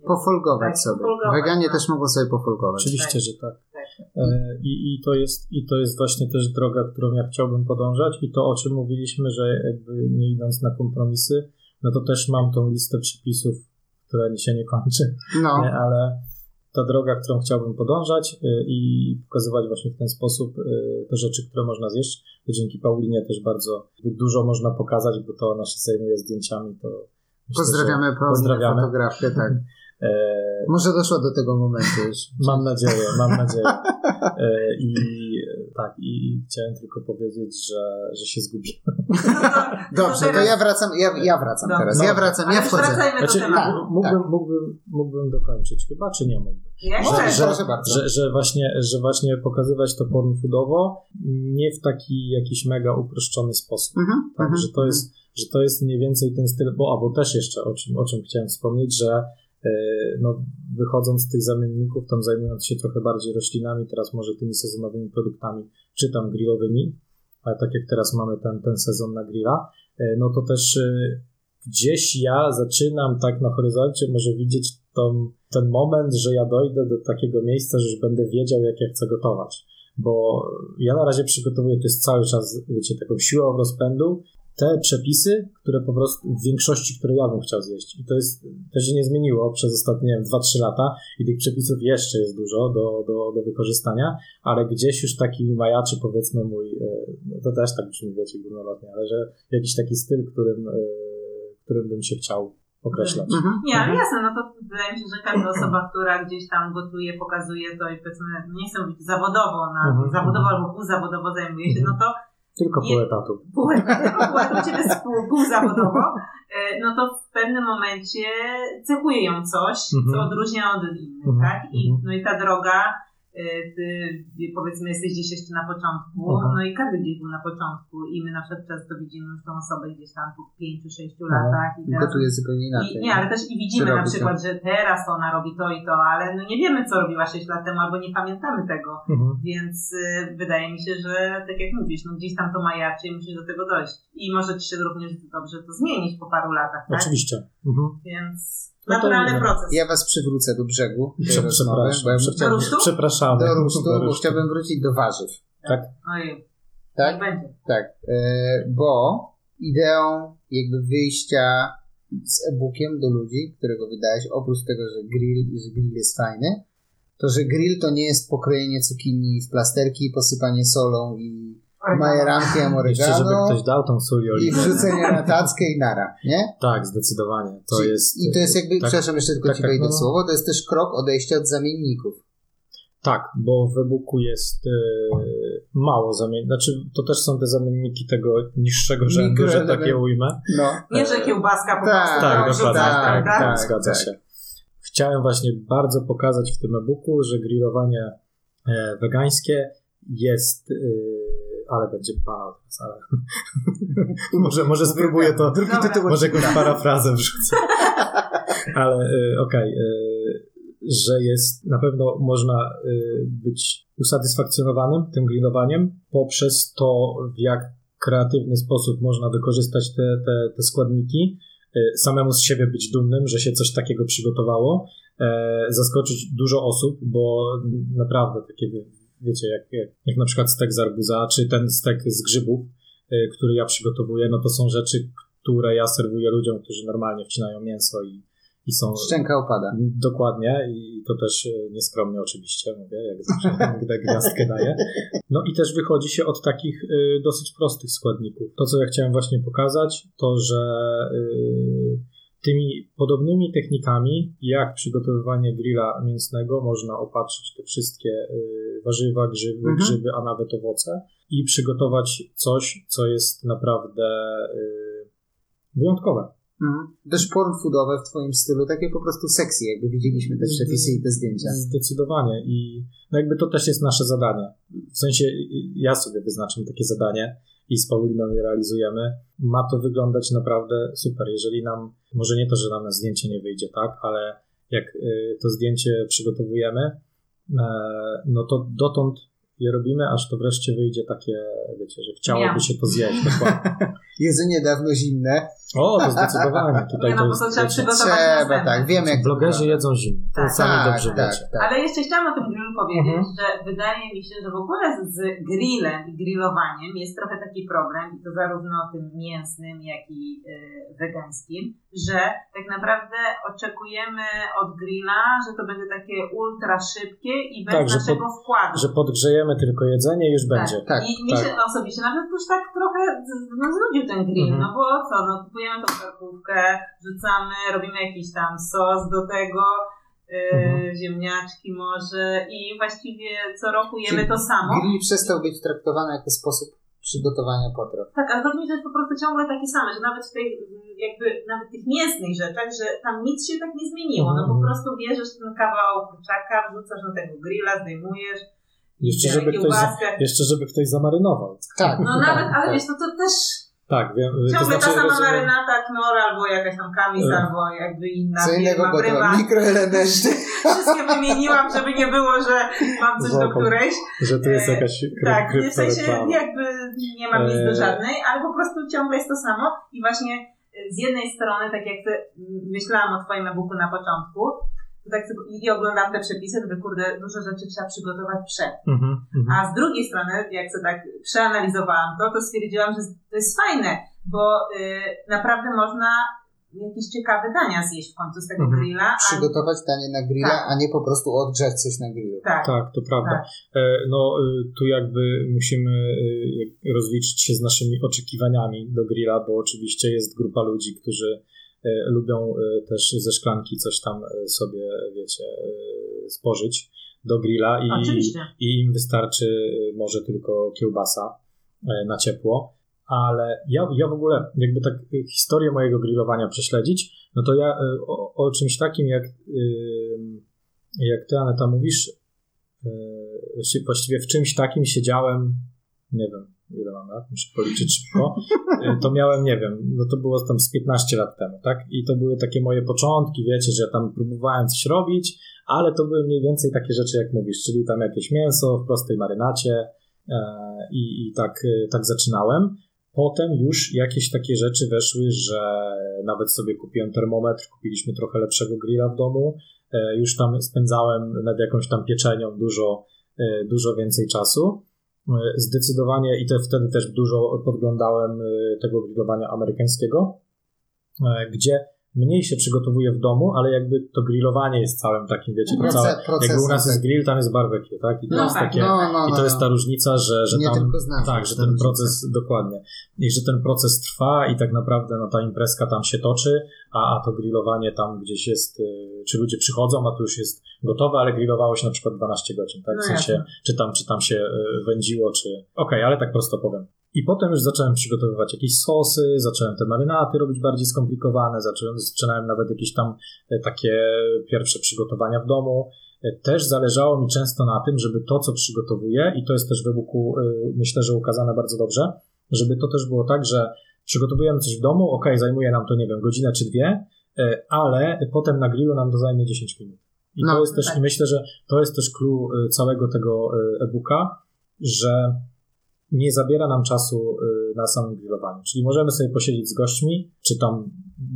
Pofolgować Tak, sobie. pofolgować, Weganie no. też mogą sobie pofolgować. Oczywiście, że tak. Tak. E, I, i, to jest, I to jest właśnie też droga, którą ja chciałbym podążać i to, o czym mówiliśmy, że jakby nie idąc na kompromisy, no to też mam tą listę przepisów, która się nie kończy, No, nie, ale ta droga, którą chciałbym podążać y, i pokazywać właśnie w ten sposób te rzeczy, które można zjeść, to dzięki Paulinie też bardzo dużo można pokazać, bo to ona się zajmuje zdjęciami, to myślę, pozdrawiamy Paulinę, pozdrawiamy. fotografkę, tak. że, e, Może doszło do tego momentu już. Mam nadzieję, mam nadzieję. E, I tak, i, chciałem tylko powiedzieć, że, że się zgubiłem. Dobrze, to ja wracam, ja, ja wracam Dobrze. teraz. Ja wracam, ja wchodzę. Znaczy, do tematu. tak. mógłbym, mógłbym, mógłbym dokończyć chyba, czy nie mógłbym? Że- proszę bardzo. Że, że, właśnie, że właśnie pokazywać to porn foodowo nie w taki jakiś mega uproszczony sposób. Mhm, Tak, mhm, że, to jest, że to jest mniej więcej ten styl, bo, a, bo też jeszcze o czym, o czym chciałem wspomnieć, że no, wychodząc z tych zamienników, tam zajmując się trochę bardziej roślinami, teraz może tymi sezonowymi produktami, czy tam grillowymi, ale tak jak teraz mamy ten, ten sezon na grilla, e, no to też e, gdzieś ja zaczynam tak na horyzoncie może widzieć tą, ten moment, że ja dojdę do takiego miejsca, że już będę wiedział, jak ja chcę gotować. Bo ja na razie przygotowuję, to jest cały czas, wiecie, taką siłą rozpędu, te przepisy, które po prostu w większości, które ja bym chciał zjeść. I to jest, to się nie zmieniło przez ostatnie, nie wiem, 2-3 lata i tych przepisów jeszcze jest dużo do, do, do wykorzystania, ale gdzieś już taki majaczy, powiedzmy mój, e, no to też tak brzmi, wiecie, górnolotnie, ale że jakiś taki styl, którym, e, którym bym się chciał określać. Mhm. Nie, ale jasne, no to wydaje mi się, że każda osoba, która gdzieś tam gotuje, pokazuje to i powiedzmy, no nie chcę mówić zawodowo, na, Mhm. zawodowo albo półzawodowo zajmuje się, no to Tylko pół etatu. pół, z pół, półzawodowo, e, no to w pewnym momencie cechuje ją coś, co Mhm. odróżnia od innych, Mhm, tak? I, mhm. no i ta droga, ty, powiedzmy jesteś gdzieś jeszcze na początku, Mhm. no i każdy gdzieś był na początku i my na przykład często widzimy już tą osobę gdzieś tam po 5-6 Mhm. latach i teraz Gotuje zupełnie inaczej. i, nie, ale też i widzimy Czy na przykład, że teraz ona robi to i to, ale no nie wiemy, co robiła 6 lat temu, albo nie pamiętamy tego. Mhm. Więc y, wydaje mi się, że tak jak mówisz, no gdzieś tam to majaczy i musisz do tego dojść. I może ci się również dobrze to zmienić po paru latach, tak? Oczywiście. Mhm. Więc No naturalny nie. proces. Ja was przywrócę do brzegu Przepraszam. bo ja bym Prze- chciał Do rusztu? Przepraszamy. do rusztu, bo chciałbym wrócić do warzyw. Ojej, Tak? będzie. Tak, e, bo ideą jakby wyjścia z e-bookiem do ludzi, którego wydałeś, oprócz tego, że grill i że grill jest fajny, to że grill to nie jest pokrojenie cukinii w plasterki, posypanie solą i majerankiem Jeszcze, żeby ktoś dał tą sól i i wrzucenie na tackę i nara, nie? Tak, zdecydowanie. To Czyli- jest... I to jest jakby, tak, przepraszam, jeszcze tylko tak, ci tak, wejdę w no. słowo, to jest też krok odejścia od zamienników. Tak, bo w e-booku jest e, mało zamienników. Znaczy, to też są te zamienniki tego niższego rzędu, że takie ujmę. No. Nie, że kiełbaska po Tak, prostu Tak. Tak, tak, tak, zgadza tak. się. Chciałem właśnie bardzo pokazać w tym e-booku, że grillowanie e, wegańskie jest, e, ale będzie banał teraz, ale może, może spróbuję to, Drugi Dobra. tytuł może jakąś parafrazę wrzucę. ale e, okej, e, że jest, na pewno można e, być usatysfakcjonowanym tym grillowaniem poprzez to, w jak kreatywny sposób można wykorzystać te, te, te składniki, e, samemu z siebie być dumnym, że się coś takiego przygotowało, e, zaskoczyć dużo osób, bo naprawdę takie, wiecie, jak, jak, jak na przykład stek z arbuza, czy ten stek z grzybów, e, który ja przygotowuję, no to są rzeczy, które ja serwuję ludziom, którzy normalnie wcinają mięso i, i są... Szczęka opada. Dokładnie i to też e, nieskromnie oczywiście mówię, jak zawsze gdy gwiazdkę daję. No i też wychodzi się od takich e, dosyć prostych składników. To, co ja chciałem właśnie pokazać, to, że e, tymi podobnymi technikami, jak przygotowywanie grilla mięsnego, można opatrzyć te wszystkie e, warzywa, grzyby, Mhm. grzyby, a nawet owoce i przygotować coś, co jest naprawdę e, wyjątkowe. Mhm. Też porn foodowe w twoim stylu, takie po prostu sexy, jakby widzieliśmy te przepisy i te zdjęcia. Zdecydowanie i no jakby to też jest nasze zadanie. W sensie ja sobie wyznaczam takie zadanie i z Pauliną je realizujemy. Ma to wyglądać naprawdę super. Jeżeli nam, może nie to, że nam na zdjęcie nie wyjdzie, tak, ale jak y, to zdjęcie przygotowujemy, e, no to dotąd je robimy, aż to wreszcie wyjdzie takie, wiecie, że chciałoby się to zjeść. Dokładnie. Jedzenie dawno zimne. O, to zdecydowanie. Tutaj no to bo jest, to trzeba przygotować Trzeba, tak, wiemy jak Blogerzy jedzą zimne. To Tak. sami tak, dobrze tak, wiecie. tak. Ale jeszcze chciałam o tym grillu powiedzieć, Mhm. że wydaje mi się, że w ogóle z grillem i grillowaniem jest trochę taki problem, i to zarówno tym mięsnym, jak i y, wegańskim, że tak naprawdę oczekujemy od grilla, że to będzie takie ultra szybkie i bez Tak, naszego wkładu. Że podgrzejemy tylko jedzenie i już będzie. Tak, I mi tak. się osobiście nawet już tak trochę no, znudził ten grill, Mhm. no bo co, no kupujemy tą karkówkę, rzucamy, robimy jakiś tam sos do tego, yy, Mhm. ziemniaczki może i właściwie co roku jemy Czyli to samo. Grill przestał być traktowany jako sposób przygotowania potraw. Tak, ale chodzi mi, że jest po prostu ciągle taki sam, że nawet w tej jakby nawet tych mięsnych rzeczach, że tam nic się tak nie zmieniło. No po Mhm. prostu bierzesz ten kawał kurczaka, wrzucasz na tego grilla, zdejmujesz, Jeszcze żeby, ktoś, jeszcze żeby ktoś zamarynował. Tak. No tak, nawet, ale tak. wiesz, to, to też Tak, wiem. to Ciągle znaczy, ta sama rozumiem- marynata, knor albo jakaś tam kamis, E. albo jakby inna Co innego firma, gotowa. Mikroelementy. Wszystkie wymieniłam, żeby nie było, że mam coś do którejś. Że tu jest E, jakaś kry, Tak, w sensie jakby nie mam nic do E. żadnej, ale po prostu ciągle jest to samo i właśnie z jednej strony, tak jak ty, myślałam o twoim e-booku na początku, to tak sobie, i oglądam te przepisy, to by, kurde, dużo rzeczy trzeba przygotować przed. Mhm, mhm. A z drugiej strony, jak sobie tak przeanalizowałam to, to stwierdziłam, że to jest fajne, bo y, naprawdę można jakieś ciekawe dania zjeść w końcu z tego Mhm. grilla. A, Przygotować danie na grilla, Tak. a nie po prostu odgrzać coś na grillu. tak, Tak, to prawda. E, No, y, tu jakby musimy y, rozliczyć się z naszymi oczekiwaniami do grilla, bo oczywiście jest grupa ludzi, którzy lubią e, też ze szklanki coś tam e, sobie, wiecie, e, spożyć do grilla i, oczywiście. i im wystarczy e, może tylko kiełbasa e, na ciepło. ale ja, ja w ogóle, jakby tak historię mojego grillowania prześledzić, no to ja o, o czymś takim, jak, jak ty, Aneta, mówisz, właściwie w czymś takim siedziałem, nie wiem, ile mam lat, muszę policzyć szybko, y, to miałem, nie wiem, no to było tam z 15 lat temu, tak? I to były takie moje początki, wiecie, że ja tam próbowałem coś robić, ale to były mniej więcej takie rzeczy, jak mówisz, czyli tam jakieś mięso w prostej marynacie e, i, i tak, e, tak zaczynałem. Potem już jakieś takie rzeczy weszły, że nawet sobie kupiłem termometr, kupiliśmy trochę lepszego grilla w domu, e, już tam spędzałem nad jakąś tam pieczenią dużo, dużo więcej czasu. Zdecydowanie i te, wtedy też dużo podglądałem tego grillowania amerykańskiego, gdzie mniej się przygotowuje w domu, ale jakby to grillowanie jest całym takim, wiecie, to całe, jakby u nas jest grill, tam jest barbecue, tak? I to No jest tak, takie, no, no, i to no, jest no. ta różnica, że, że Nie tam, tylko znasz, tak, że ten różnica. proces, dokładnie, i że ten proces trwa i tak naprawdę no, ta imprezka tam się toczy, a, a to grillowanie tam gdzieś jest, y, czy ludzie przychodzą, a to już jest gotowe, ale grillowało się na przykład 12 godzin, tak? W No sensie, jasne. czy tam, czy tam się y, wędziło, czy... Okej, ale tak prosto powiem. I potem już zacząłem przygotowywać jakieś sosy, zacząłem te marynaty robić bardziej skomplikowane, zacząłem, zaczynałem nawet jakieś tam e, takie pierwsze przygotowania w domu. E, Też zależało mi często na tym, żeby to, co przygotowuję, i to jest też w e-booku, myślę, że ukazane bardzo dobrze, żeby to też było tak, że przygotowujemy coś w domu, ok, zajmuje nam to, nie wiem, godzinę czy dwie, e, ale potem na grillu nam to zajmie 10 minut. I No, to jest też, tak. i myślę, że to jest też clue całego tego e-booka, że nie zabiera nam czasu y, na samym grillowaniu. Czyli możemy sobie posiedzieć z gośćmi, czy tam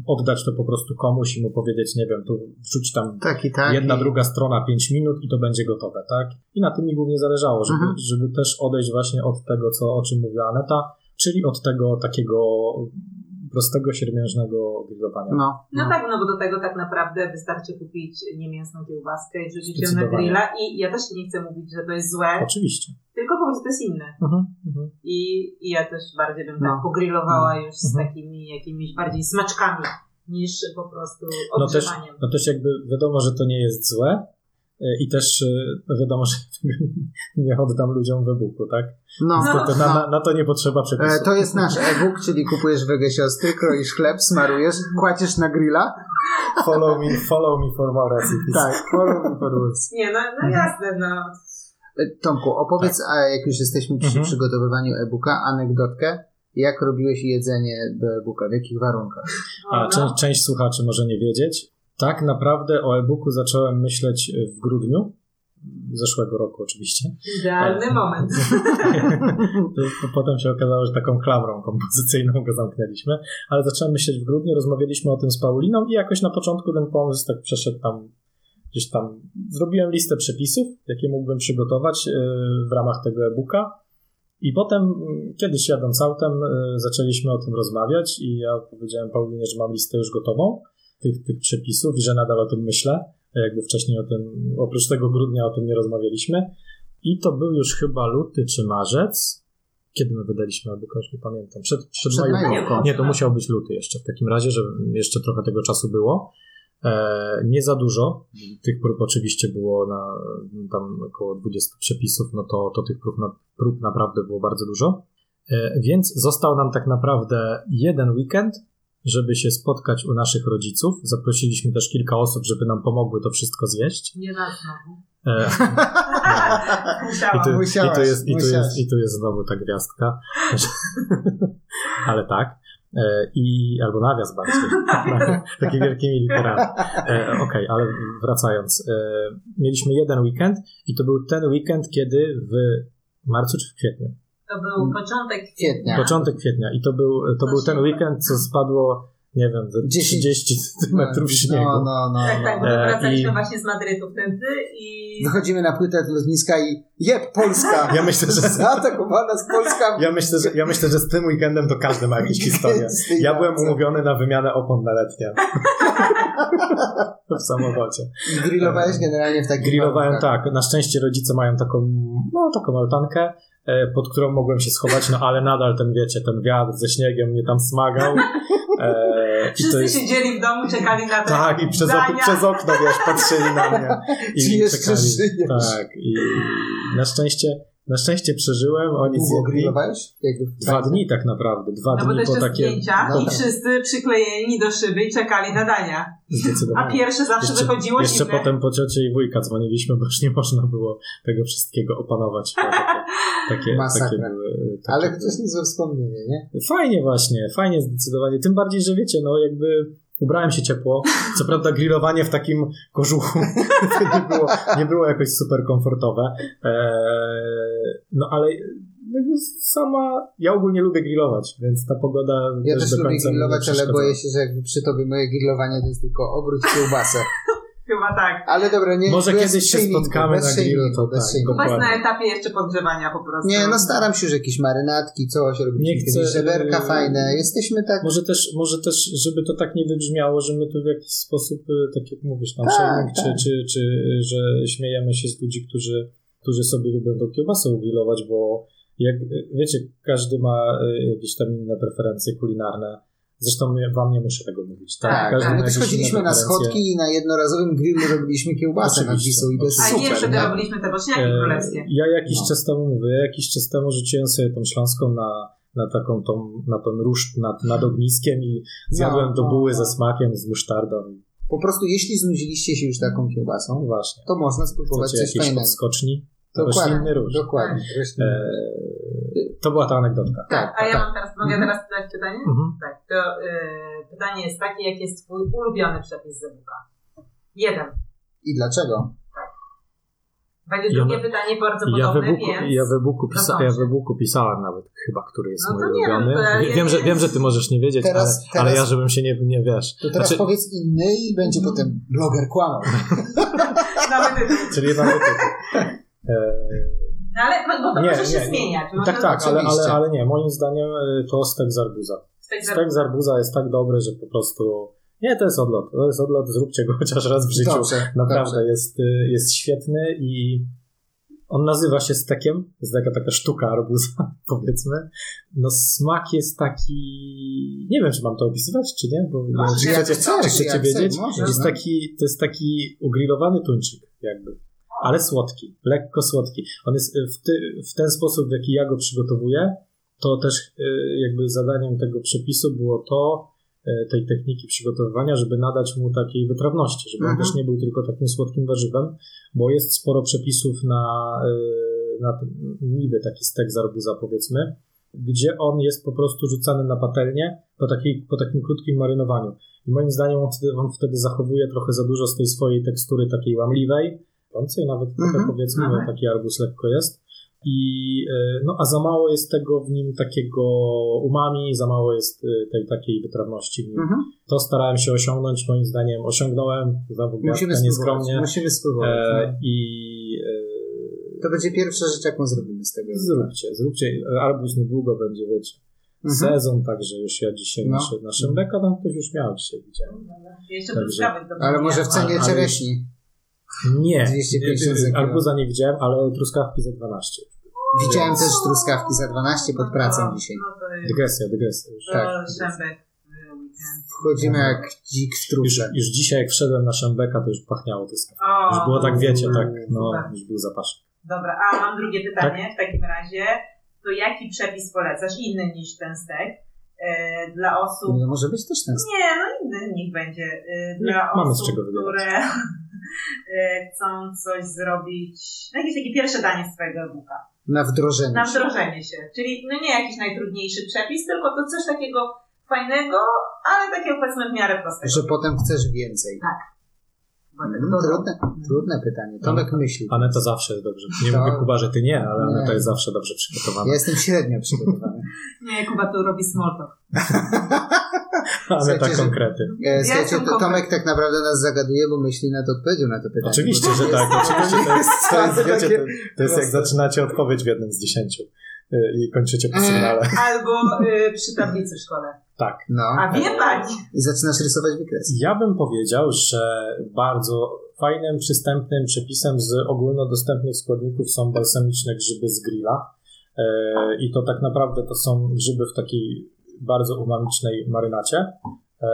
oddać to po prostu komuś i mu powiedzieć, nie wiem, tu wrzuć tam Tak tak. jedna, i... druga strona, 5 minut i to będzie gotowe, tak? I na tym mi głównie zależało, żeby, Mhm. żeby też odejść właśnie od tego, co, o czym mówiła Aneta, czyli od tego takiego prostego, siermiężnego grillowania. No, No tak, no bo do tego tak naprawdę wystarczy kupić niemięsną kiełbaskę i wrzucić ją na grilla i ja też nie chcę mówić, że to jest złe, Oczywiście. tylko po prostu to jest inne. Mhm, mhm. I, i ja też bardziej bym No. tak pogrillowała już z Mhm. takimi jakimiś bardziej smaczkami niż po prostu No też, odgrzewaniem. no też jakby wiadomo, że to nie jest złe i też y, no wiadomo, że nie oddam ludziom w e-booku, tak? no, Niestety na, na, na to nie potrzeba E, przepisów. To jest nasz e-book, czyli kupujesz wege siostry, kroisz chleb, smarujesz, kładziesz na grilla. Follow me, follow me for more recipes. Tak, follow me for rules. Nie, no, no jasne, no. E, Tomku, opowiedz, a jak już jesteśmy przy Mhm. przygotowywaniu e-booka, anegdotkę, jak robiłeś jedzenie do e-booka, w jakich warunkach? A no. część, część słuchaczy może nie wiedzieć. Tak naprawdę o e-booku zacząłem myśleć w grudniu zeszłego roku oczywiście. Idealny moment. To Potem się okazało, że taką klamrą kompozycyjną go zamknęliśmy, ale zacząłem myśleć w grudniu, rozmawialiśmy o tym z Pauliną i jakoś na początku ten pomysł tak przeszedł tam gdzieś tam. Zrobiłem listę przepisów, jakie mógłbym przygotować e, w ramach tego e-booka i potem mm, kiedyś jadąc autem e, zaczęliśmy o tym rozmawiać i ja powiedziałem Paulinie, że mam listę już gotową tych, tych przepisów i że nadal o tym myślę. Jakby wcześniej o tym, oprócz tego grudnia o tym nie rozmawialiśmy. I to był już chyba luty czy marzec. Kiedy my wydaliśmy e-booka, już nie pamiętam. Przed, przed, Przed majówką. Nie, to musiał być luty jeszcze w takim razie, że jeszcze trochę tego czasu było. E, nie za dużo. Tych prób oczywiście było na tam około 20 przepisów, no to, to tych prób, na, prób naprawdę było bardzo dużo. E, więc został nam tak naprawdę jeden weekend, żeby się spotkać u naszych rodziców. Zaprosiliśmy też kilka osób, żeby nam pomogły to wszystko zjeść. Nie na znowu. E, i, Musiałam. tu, i, Musiałaś, tu jest, i, tu jest, I tu jest znowu ta gwiazdka. Ale tak. E, I, albo nawias bardziej. Takimi wielkimi literami. E, Okej, ale wracając. E, mieliśmy jeden weekend i to był ten weekend, kiedy w marcu czy w kwietniu? To był początek Kwietnia. Początek kwietnia. I to był, to był ten weekend, co spadło, nie wiem, ze 10 30 centymetrów śniegu. No, no, no. Tak, tak, bo no. E, wracaliśmy i- właśnie z Madrytu wtedy i... Wychodzimy na płytę lotniska i jeb, Polska! Ja myślę, że Zaatakowana z Polska! Ja myślę, że, ja myślę, że z tym weekendem to każdy ma jakieś tej Ja byłem umówiony na wymianę opon na letnie. w samochodzie. Grillowałeś generalnie w takich Grillowałem tak. Na szczęście rodzice mają taką, no taką altankę, e, pod którą mogłem się schować, no ale nadal ten, wiecie, ten wiatr ze śniegiem mnie tam smagał. E, i Wszyscy jest, siedzieli w domu, czekali na te tak, i przez, ok, przez okno, wiesz, patrzyli na mnie. Ci jeszcze żyją. Tak, i na szczęście, Na szczęście przeżyłem, oni zjedli. Dwa trakcie? dni tak naprawdę, dwa No bo dni po jeszcze takie... zdjęcia No i tak. wszyscy przyklejeni do szyby i czekali na dania. A pierwsze zawsze Jeszcze, wychodziło jeszcze zimne. potem po ciocie i wujka dzwoniliśmy, bo już nie można było tego wszystkiego opanować. Bo Takie, takie, były. Takie Ale ktoś niezłe wspomnienie, nie? Fajnie właśnie, fajnie zdecydowanie. Tym bardziej, że wiecie, no jakby ubrałem się ciepło. Co prawda grillowanie w takim kożuchu nie, było, nie było jakoś super komfortowe. Eee, no ale sama, ja ogólnie lubię grillować, więc ta pogoda Ja też też lubię grillować, ale boję się, że jakby przy tobie moje grillowanie to jest tylko obróć kiełbasę. Chyba tak. Ale dobra, nie Może bez kiedyś się shamingu, spotkamy bez na grillu, to bez tak, na etapie jeszcze podgrzewania po prostu. Nie, no staram się, że jakieś marynatki, coś, robić Nie jakieś chcę, żeberka yy, fajne. Jesteśmy tak... Może też, może też, żeby to tak nie wybrzmiało, że my tu w jakiś sposób, y, tak jak mówisz, tam Tak, shaming, tak. Czy, czy, czy że śmiejemy się z ludzi, którzy, którzy sobie lubią tą kiełbasę ugrillować, bo jak wiecie, każdy ma y, jakieś tam inne preferencje kulinarne. Zresztą ja- wam nie muszę tego mówić. Tak, Tak, tak. My też jakieś chodziliśmy inne na schodki i na jednorazowym grillu robiliśmy kiełbasę Oczywiście, Wisą i to jest A super. nie, wtedy robiliśmy te boczniaki E, królewskie. Ja jakiś No. czas temu mówię, ja jakiś czas temu rzuciłem sobie tą śląską na, na taką tą, na ten ruszt nad, nad ogniskiem i zjadłem No, do no, buły no. ze smakiem, z musztardą. Po prostu jeśli znudziliście się już taką kiełbasą, właśnie. to można spróbować Chcecie coś fajnego. Podskoczni? Dokładnie, Roślinny róż. dokładnie. roślinny. Eee, to była ta anegdotka. Tak, a ja tak. mam teraz, mogę Mhm. teraz zadać pytanie? Mhm. Tak, to y, pytanie jest takie, jaki jest twój ulubiony przepis z e-booka? Jeden. I dlaczego? Będzie Ja drugie pytanie bardzo Ja podobne, w e-booku, więc... ja w e-booku, pisa, ja w e-booku pisałem nawet chyba, który jest No to mój wiem, ulubiony. to ja- Wie- wiem, że, wiem, że ty możesz nie wiedzieć, Teraz- ale, ale teraz- ja żebym się nie, nie wiesz. To teraz Znaczy- powiedz inny i będzie potem bloger kłamał. Czyli mamy tytuł. Eee, No ale bo to Nie, może się nie. zmieniać. Może tak, tak, ale, ale, ale nie. Moim zdaniem y, to stek z arbuza. Stek Stek z arbuza jest tak dobry, że po prostu... Nie, to jest odlot. To jest odlot, zróbcie go chociaż raz w życiu. Dobrze, Naprawdę dobrze. jest, y, jest świetny i on nazywa się stekiem. To jest taka, taka sztuka arbuza, powiedzmy. No smak jest taki... Nie wiem, czy mam to opisywać, czy nie? Bo No, czy chcecie, chcesz, chcecie wiedzieć? chcesz, możesz, jest no. taki, to jest taki ugrillowany tuńczyk, jakby. Ale słodki, lekko słodki. On jest y, w, ty, w ten sposób, w jaki ja go przygotowuję, to też y, jakby zadaniem tego przepisu było to, y, tej techniki przygotowywania, żeby nadać mu takiej wytrawności, żeby on Mhm. też nie był tylko takim słodkim warzywem, bo jest sporo przepisów na, na niby taki stek z arbuza powiedzmy, gdzie on jest po prostu rzucany na patelnię po, takiej, po takim krótkim marynowaniu. I moim zdaniem on wtedy, on wtedy zachowuje trochę za dużo z tej swojej tekstury takiej łamliwej, trącej nawet trochę Mhm, powiedzmy, mhm. bo taki arbuz lekko jest. I, e, no, a za mało jest tego w nim takiego umami, za mało jest e, tej takiej wytrawności w nim. Mhm. To starałem się osiągnąć, moim zdaniem osiągnąłem, znowu Musimy nieskromnie. Musimy spróbować. E, no. I To będzie pierwsza rzecz, jaką zrobimy z tego. e, zróbcie, zróbcie. Arbuz niedługo będzie, wiecie. Mhm. Sezon, także już ja dzisiaj No. nasze, nasze beka tam ktoś już miał dzisiaj, widziałem. Jeszcze Także- Ale może w cenie czereśni. Nie, 250 za kilo. arbuza nie widziałem, ale truskawki za 12. Widziałem też truskawki za 12 pod pracą dzisiaj. No to jest Dygresja, dygresja. Już, to Tak. weekend. Wchodzimy jak dzik w już, trupę. już dzisiaj jak wszedłem na Szembeka, to już pachniało truskawką. O, Już było tak, wiecie, tak, no, Super. już był zapaszek. Dobra, a mam drugie pytanie Tak. w takim razie. To jaki przepis polecasz, inny niż ten stek, e, dla osób... No może być też ten Nie, no inny niech będzie. e, Dla Nie, mamy z osób, które chcą coś zrobić, no jakieś takie pierwsze danie z twojego e-booka. na wdrożenie. Na się. wdrożenie się. Czyli no nie jakiś najtrudniejszy przepis, tylko to coś takiego fajnego, ale takiego powiedzmy w miarę prostego. Że potem chcesz więcej. Władek Mm, dodał. trudne, trudne pytanie. Tomek myśli. Aneta zawsze jest dobrze. Nie To- mówię Kuba, że ty nie, ale Nie. Aneta jest zawsze dobrze przygotowana. Ja jestem średnio przygotowany. Nie, Kuba tu robi small talk. Słuchajcie, że- konkrety. E, Słuchajcie, to. Tomek tak naprawdę nas zagaduje, bo myśli nad odpowiedzią na to pytanie. Oczywiście, że tak. Oczywiście to jest, to jest, wiecie, to, to jest jak zaczynacie odpowiedź w jednym z dziesięciu y, i kończycie po sygnale. Albo y, przy tablicy w szkole. Tak. No. A wie pani? I zaczynasz rysować wykres. Ja bym powiedział, że bardzo fajnym, przystępnym przepisem z ogólnodostępnych składników są balsamiczne grzyby z grilla. E, I to tak naprawdę to są grzyby w takiej bardzo umamicznej marynacie. E,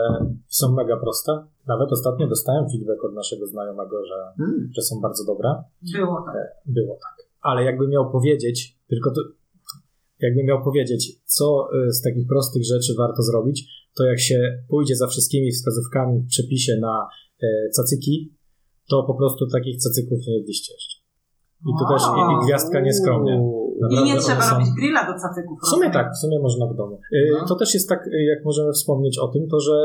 są mega proste. Nawet ostatnio dostałem feedback od naszego znajomego, że, Mm. że są bardzo dobre. Było tak. Było tak. ale jakby miał powiedzieć, tylko to, jakby miał powiedzieć, co y, z takich prostych rzeczy warto zrobić, to jak się pójdzie za wszystkimi wskazówkami w przepisie na e, cacyki, to po prostu takich cacyków nie jedliście jeszcze. I tu też i, i gwiazdka nieskromnie. I nie trzeba są- robić grilla do cacyków. w sumie rozumiem. tak, w sumie można w domu. Y, No. To też jest tak, y, jak możemy wspomnieć o tym, to że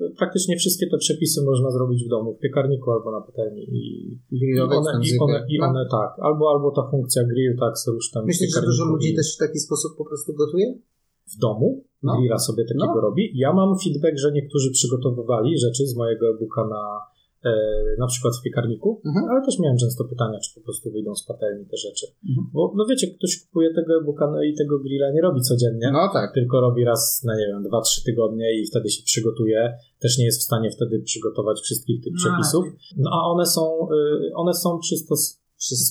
y, praktycznie wszystkie te przepisy można zrobić w domu, w piekarniku albo na patelni. I, i, one, i, one, i No. one tak, albo, albo ta funkcja grill tak z rusztem. Myślisz, że dużo ludzi i też w taki sposób po prostu gotuje? W domu No. grilla sobie takiego No. robi. Ja mam feedback, że niektórzy przygotowywali rzeczy z mojego e-booka na na przykład w piekarniku, Mhm. ale też miałem często pytania, czy po prostu wyjdą z patelni te rzeczy. Mhm. Bo no wiecie, ktoś kupuje tego e-booka no i tego grilla nie robi codziennie No tak. tylko robi raz na nie wiem, 2-3 tygodnie i wtedy się przygotuje. Też nie jest w stanie wtedy przygotować wszystkich tych No przepisów. No a one są, y, one są przystos...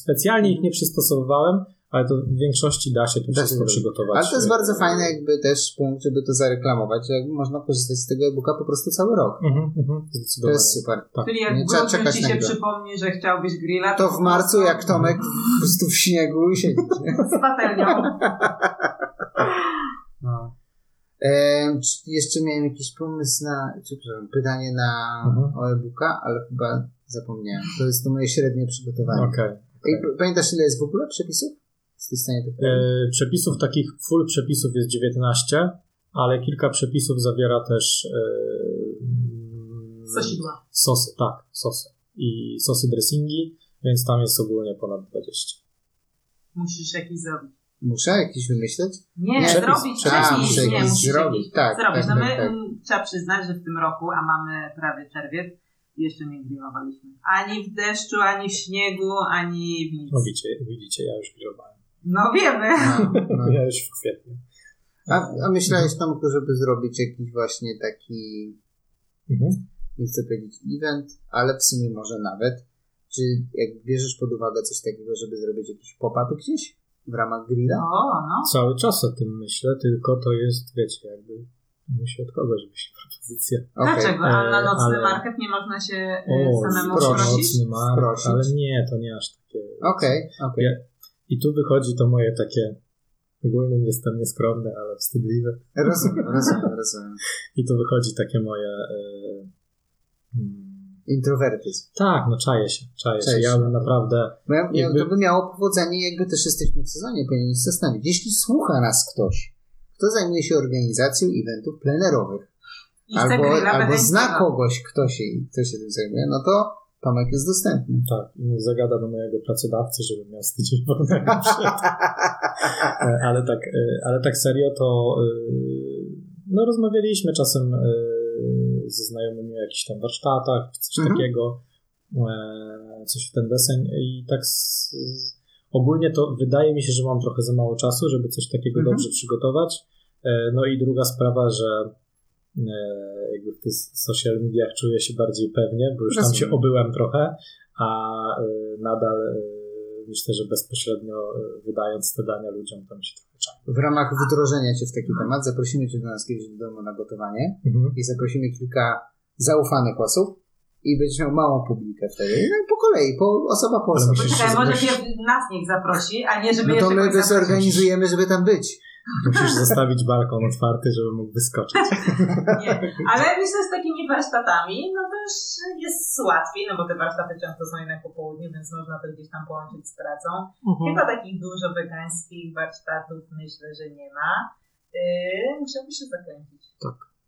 specjalnie ich nie przystosowywałem, ale to w większości da się to Da wszystko przygotować. Ale to jest bardzo fajne jakby też punkt, żeby to zareklamować, że jakby można korzystać z tego e-booka po prostu cały rok. Mhm, mhm, To jest super. Tak. Czyli jak w ci się przypomni, że chciałbyś grilla, To po w marcu jak Tomek po prostu w śniegu i siedzi. nie? Z patelnią. No. E, jeszcze miałem jakiś pomysł na, czy przepraszam, pytanie na Mhm. o e-booka, ale chyba zapomniałem. To jest to moje średnie przygotowanie. Okej. Ej, p- pamiętasz ile jest w ogóle przepisów? Jesteś w stanie to? E, Przepisów takich, full przepisów jest 19, ale kilka przepisów zawiera też e, Sosidła. sosy, tak, sosy. I sosy dressingi, więc tam jest ogólnie ponad 20. Musisz jakiś zrobić. Muszę jakiś wymyśleć? Nie, Nie, zrobić przepis. A, przepis. muszę Nie, jakiś musisz zrobić. jakiś Tak, zrobić. tak, no my tak, tak. mm, trzeba przyznać, że w tym roku, a mamy prawie czerwiec, jeszcze nie grillowaliśmy. Ani w deszczu, ani w śniegu, ani w nic. No widzicie, widzicie, ja już grillowałem. No wiemy. No, no. Ja już w kwietniu. A, a myślałeś Tomku, żeby zrobić jakiś właśnie taki, Mhm. nie chcę powiedzieć event, ale w sumie może nawet, czy jak bierzesz pod uwagę coś takiego, żeby zrobić jakiś pop-up gdzieś w ramach grilla? O, no. Cały czas o tym myślę, tylko to jest, wiecie, jakby musi od kogoś być propozycja. Okej. Dlaczego? A na E, nocny ale- market nie można się e, O, samemu proszę. prosić? nocny market, ale nie, to nie aż takie. Okej, okej. Ja- I tu wychodzi to moje takie, ogólnie jestem nieskromny, ale wstydliwy. Rozumiem, rozumiem, rozumiem. I tu wychodzi takie moje... E, mm, Introwertyzm. tak, no czaję się, czaję się. Czaję Ja się. bym naprawdę... Bo ja, ja, Jakby- to by miało powodzenie, jakby też jesteśmy w sezonie, powinien się zastanowić. Jeśli słucha nas ktoś, kto zajmuje się organizacją eventów plenerowych, albo, albo zna kogoś, kto się, kto się tym zajmuje, no to Tomek jest dostępny. Tak, i niech zagada do mojego pracodawcy, żeby miał tydzień wolnego. E, Ale tak, e, ale tak serio to e, no rozmawialiśmy czasem ze znajomymi o jakichś tam warsztatach, czy coś Mhm. takiego, coś w ten deseń i tak z, ogólnie to wydaje mi się, że mam trochę za mało czasu, żeby coś takiego Mhm. dobrze przygotować. No i druga sprawa, że jakby w tych social mediach czuję się bardziej pewnie, bo już tam Rozumiem. się obyłem trochę, a e, nadal e, myślę, że bezpośrednio e, wydając te dania ludziom, to mi się trochę czai. W ramach wdrożenia Cię w taki temat zaprosimy Cię do nas kiedyś do domu na gotowanie Mhm. i zaprosimy kilka zaufanych osób i będziesz miał małą publikę wtedy. No, po kolei, po, osoba po osobie. może nas niech zaprosi, a nie żeby No to my zorganizujemy, żeby tam być. Musisz zostawić balkon otwarty, żeby mógł wyskoczyć. Nie. Ale myślę, że z takimi warsztatami, no też jest łatwiej, no bo te warsztaty często są jednak po południu, więc można to gdzieś tam połączyć z pracą. Chyba takich dużo wegańskich warsztatów myślę, że nie ma. Yy, musiałby się zakręcić.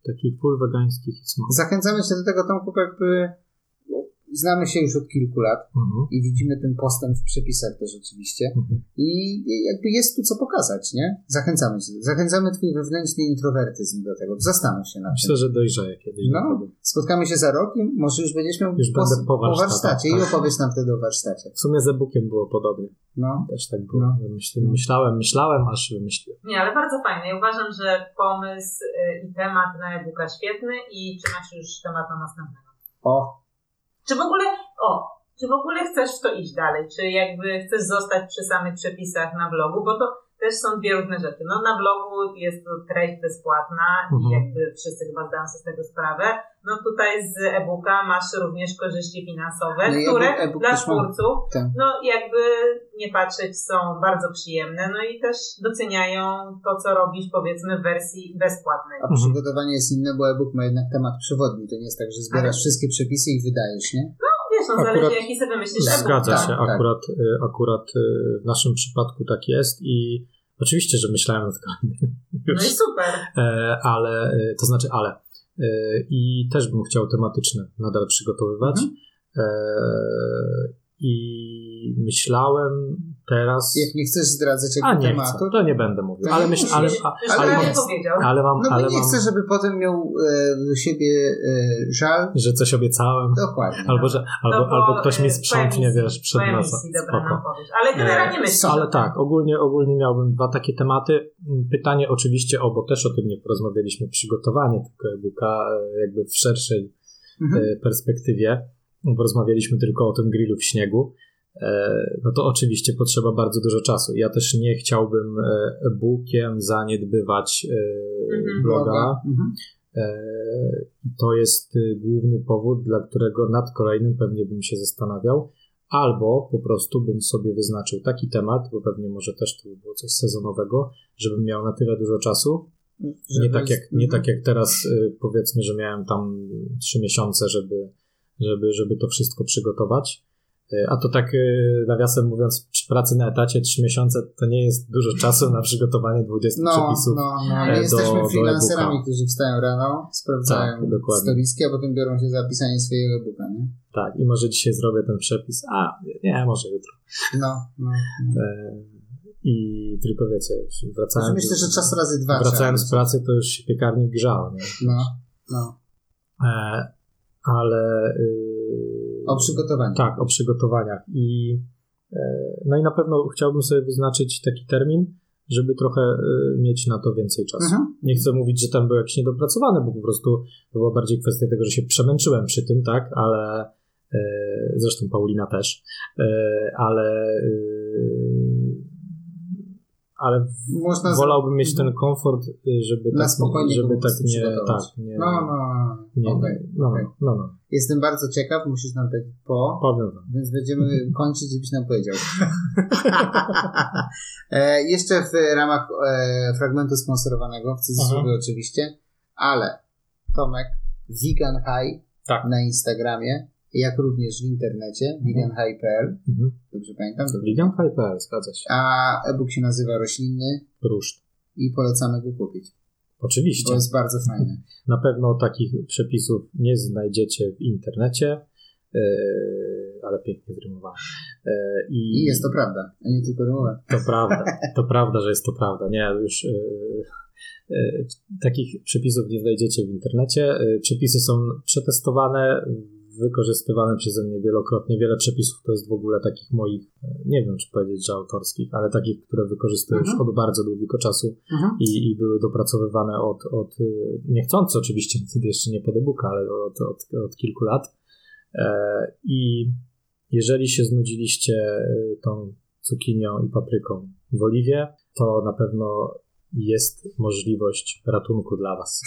Taki full wegański smak. Zachęcamy Cię do tego, Tomku, jakby znamy się już od kilku lat Mhm. i widzimy ten postęp w przepisach też oczywiście. Mhm. I jakby jest tu co pokazać, nie? Zachęcamy Cię. Zachęcamy Twój wewnętrzny introwertyzm do tego. Zastanów się nad tym. Myślę, że dojrzeje kiedyś. No, spotkamy się za rok i może już będziesz miał Już będę po warsztacie i tak. opowiesz nam wtedy o warsztacie. W sumie z e-bookiem było podobnie. No, Też tak było. No. Myśl, myślałem, myślałem, aż wymyśliłem. Nie, ale bardzo fajne. Ja uważam, że pomysł yy, i temat na e-booka świetny i czy masz już temat na następnego? o, Czy w ogóle, o, czy w ogóle chcesz w to iść dalej? Czy jakby chcesz zostać przy samych przepisach na blogu? Bo to też są dwie różne rzeczy. No na blogu jest to treść bezpłatna i Mhm. jakby wszyscy chyba zdają sobie z tego sprawę. No tutaj z e-booka masz również korzyści finansowe, No które e-book- e-book dla twórców, Tak. no jakby nie patrzeć, są bardzo przyjemne, no i też doceniają to, co robisz powiedzmy w wersji bezpłatnej. A przygotowanie jest inne, bo e-book ma jednak temat przewodni. To nie jest tak, że zbierasz Ale- wszystkie przepisy i wydajesz, nie? Wiesz, no Akurat- zależy jaki sobie wymyślisz e-book. Zgadza tak, się, tak. akurat, y, akurat y, w naszym przypadku tak jest i oczywiście, że myślałem nad kolejnym No i super. e, ale, to znaczy ale. Y, I też bym chciał tematyczne nadal przygotowywać. Mhm. I myślałem teraz... Jak nie chcesz zdradzać A jakby nie tematu, chcę, to nie będę mówił. Ale myślę, ale, a, ale, ale mam, ale mam, no ale nie mam, chcę, żeby potem miał e, siebie e, żal. że coś obiecałem. Dokładnie. Albo, że, albo, No bo, albo ktoś e, mi sprzątnie, wiesz, przed Spoko. nam powiesz. Ale generalnie E, myślisz. Ale tak, ogólnie, ogólnie miałbym dwa takie tematy. Pytanie oczywiście o, bo też o tym nie porozmawialiśmy, przygotowanie tego e-booka e, jakby w szerszej Mhm. e, perspektywie, bo rozmawialiśmy tylko o tym grillu w śniegu. E, No to oczywiście potrzeba bardzo dużo czasu. Ja też nie chciałbym e, e-bookiem zaniedbywać e, Mhm. bloga. Mhm. To jest y, główny powód, dla którego nad kolejnym pewnie bym się zastanawiał, albo po prostu bym sobie wyznaczył taki temat, bo pewnie może też to by było coś sezonowego, żebym miał na tyle dużo czasu. Nie tak, jak, nie mhm. tak jak teraz, y, powiedzmy, że miałem tam trzy miesiące, żeby, żeby, żeby to wszystko przygotować. Y, A to tak y, nawiasem mówiąc, przy pracy na etacie trzy miesiące to nie jest dużo czasu na przygotowanie 20 No, przepisów. no, no. e, My do- jesteśmy freelancerami, którzy wstają rano, sprawdzają Tak, dokładnie. storiski, a potem biorą się za pisanie swojego e-booka, nie? Tak, i może dzisiaj zrobię ten przepis, a nie, może jutro. No, no. no. E, I tylko wiecie, wracałem. Myślę, że czas razy dwa trzeba z pracy, to już się piekarnik grzał, nie? No, no. E, ale. y, O przygotowaniu. Tak, o przygotowaniach. I, e, no i na pewno chciałbym sobie wyznaczyć taki termin, żeby trochę e, mieć na to więcej czasu. Mhm. Nie chcę mówić, że ten był jakiś niedopracowany, bo po prostu to była bardziej kwestia tego, że się przemęczyłem przy tym, tak, ale e, zresztą Paulina też, e, ale e, ale w- Można z- wolałbym mieć Mhm. ten komfort, y, żeby Na tak, spokojnie żeby tak nie, tak, nie, No, no, nie, okej, no, okej. no, no, Jestem bardzo ciekaw, musisz nam powiedzieć po, powiem wam. więc będziemy kończyć, żebyś nam powiedział. e, jeszcze w ramach e, fragmentu sponsorowanego, w cudzysłowie oczywiście, ale Tomek, Vegan High Tak. na Instagramie, jak również w internecie, veganhigh.pl, Mhm. dobrze pamiętam? Dobrze. Vegan Hyper, zgadza się. A e-book się nazywa Roślinny Ruszt. i polecamy go kupić, Oczywiście. bo jest bardzo fajny. Na pewno takich przepisów nie znajdziecie w internecie, e, ale pięknie zrymowałem. E, I jest to prawda, a nie tylko rymowe. To prawda, to prawda, że jest to prawda. Nie, już e, takich przepisów nie znajdziecie w internecie. Przepisy są przetestowane, wykorzystywane przeze mnie wielokrotnie. Wiele przepisów to jest w ogóle takich moich, e, nie wiem czy powiedzieć, że autorskich, ale takich, które wykorzystuję już Mhm. od bardzo długiego czasu Mhm. i, i były dopracowywane od, od y, niechcący oczywiście, wtedy jeszcze nie pod e-booka, ale od, od, od kilku lat. E, I jeżeli się znudziliście tą cukinią i papryką w oliwie, to na pewno jest możliwość ratunku dla Was.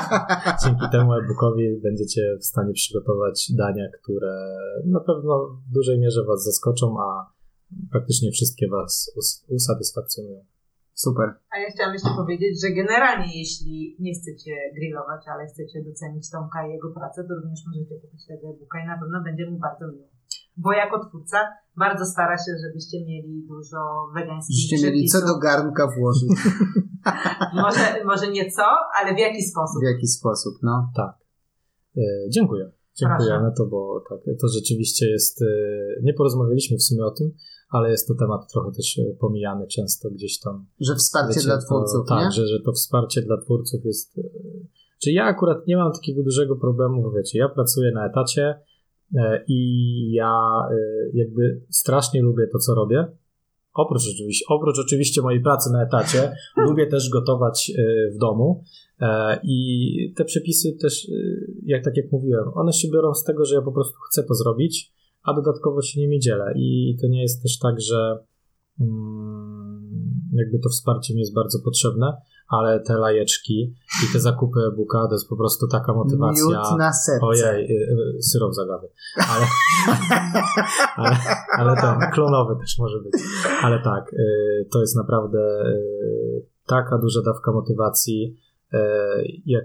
Dzięki temu e-bookowi będziecie w stanie przygotować dania, które na pewno w dużej mierze Was zaskoczą, a praktycznie wszystkie Was us- usatysfakcjonują. Super. A ja chciałam jeszcze powiedzieć, że generalnie jeśli nie chcecie grillować, ale chcecie docenić Tomka i jego pracę, to również możecie kupić tego e-booka i na pewno będzie mu bardzo miło. Bo jako twórca bardzo stara się, żebyście mieli dużo wegańskich Żebyście mieli co do garnka włożyć. Może, może nie co, ale w jaki sposób. W jaki sposób, no. Tak. E, dziękuję. Dziękuję Proszę. na to, bo tak, to rzeczywiście jest. E, nie porozmawialiśmy w sumie o tym, ale jest to temat trochę też e, pomijany często gdzieś tam. Że wsparcie Wiecie, dla to- twórców, tak, nie? Że, że to wsparcie dla twórców jest. e, Czy ja akurat nie mam takiego dużego problemu, bo wiecie, ja pracuję na etacie e, i ja e, jakby strasznie lubię to, co robię. Oprócz oczywiście, oprócz oczywiście mojej pracy na etacie, lubię też gotować e, w domu. E, I te przepisy też, e, jak tak jak mówiłem, one się biorą z tego, że ja po prostu chcę to zrobić, a dodatkowo się nimi dzielę. I to nie jest też tak, że mm, jakby to wsparcie mi jest bardzo potrzebne, ale te lajeczki i te zakupy e-booka to jest po prostu taka motywacja. Miód na serce. Ojej, y, y, syrop zagady. Ale, ale, ale ten, klonowy też może być. Ale tak, y, to jest naprawdę y, taka duża dawka motywacji. y, Jak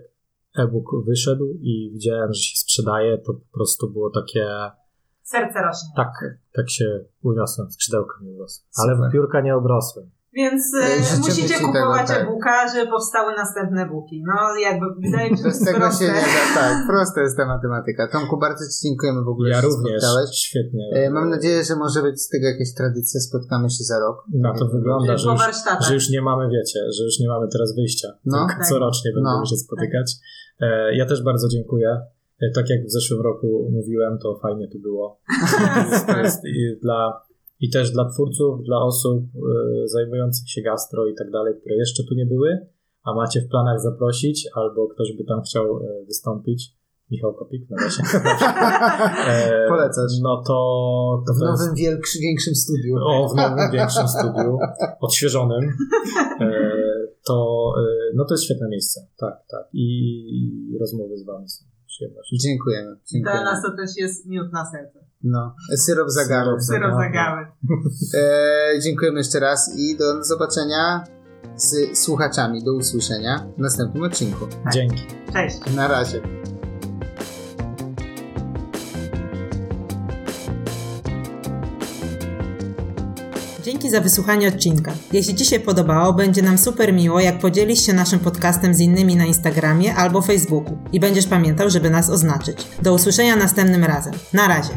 e-book wyszedł i widziałem, że się sprzedaje, to po prostu było takie, Serce rośnie. tak, tak się uniosłem, skrzydełka mi urosły. Ale w piórka nie obrosłem. Więc e, Życzymy musicie tego, kupować tak. e-booka, żeby powstały następne booki. No jakby wydaje mi się, że to jest tego proste. się nie da, tak, prosta jest ta matematyka. Tomku, bardzo Ci dziękujemy w ogóle, Ja że również, spotkałeś. świetnie. E, Mam nadzieję, że może być z tego jakaś tradycja, spotkamy się za rok. Na to wygląda, że już, że już nie mamy, wiecie, że już nie mamy teraz wyjścia. No. Tak. corocznie będziemy No. się spotykać. E, Ja też bardzo dziękuję. E, Tak jak w zeszłym roku mówiłem, to fajnie tu było. to jest i, dla, I też dla twórców, dla osób e, zajmujących się gastro i tak dalej, które jeszcze tu nie były, a macie w planach zaprosić, albo ktoś by tam chciał e, wystąpić. Michał Kopik, no właśnie. E, Polecasz. No to, to, W jest nowym, większy, większym studiu. o, w nowym, większym studiu, odświeżonym, e, to, e, no to jest świetne miejsce. Tak, tak. I, i rozmowy z Wami są przyjemnością. Dziękujemy. Dla dziękujemy. nas to też jest miód na serce. No, syrop zagały. Syrop zagały. E, dziękujemy jeszcze raz i do zobaczenia z słuchaczami. Do usłyszenia w następnym odcinku. Dzięki. Cześć. Na razie. Dzięki za wysłuchanie odcinka. Jeśli Ci się podobało, będzie nam super miło, jak podzielisz się naszym podcastem z innymi na Instagramie albo Facebooku i będziesz pamiętał, żeby nas oznaczyć. Do usłyszenia następnym razem. Na razie.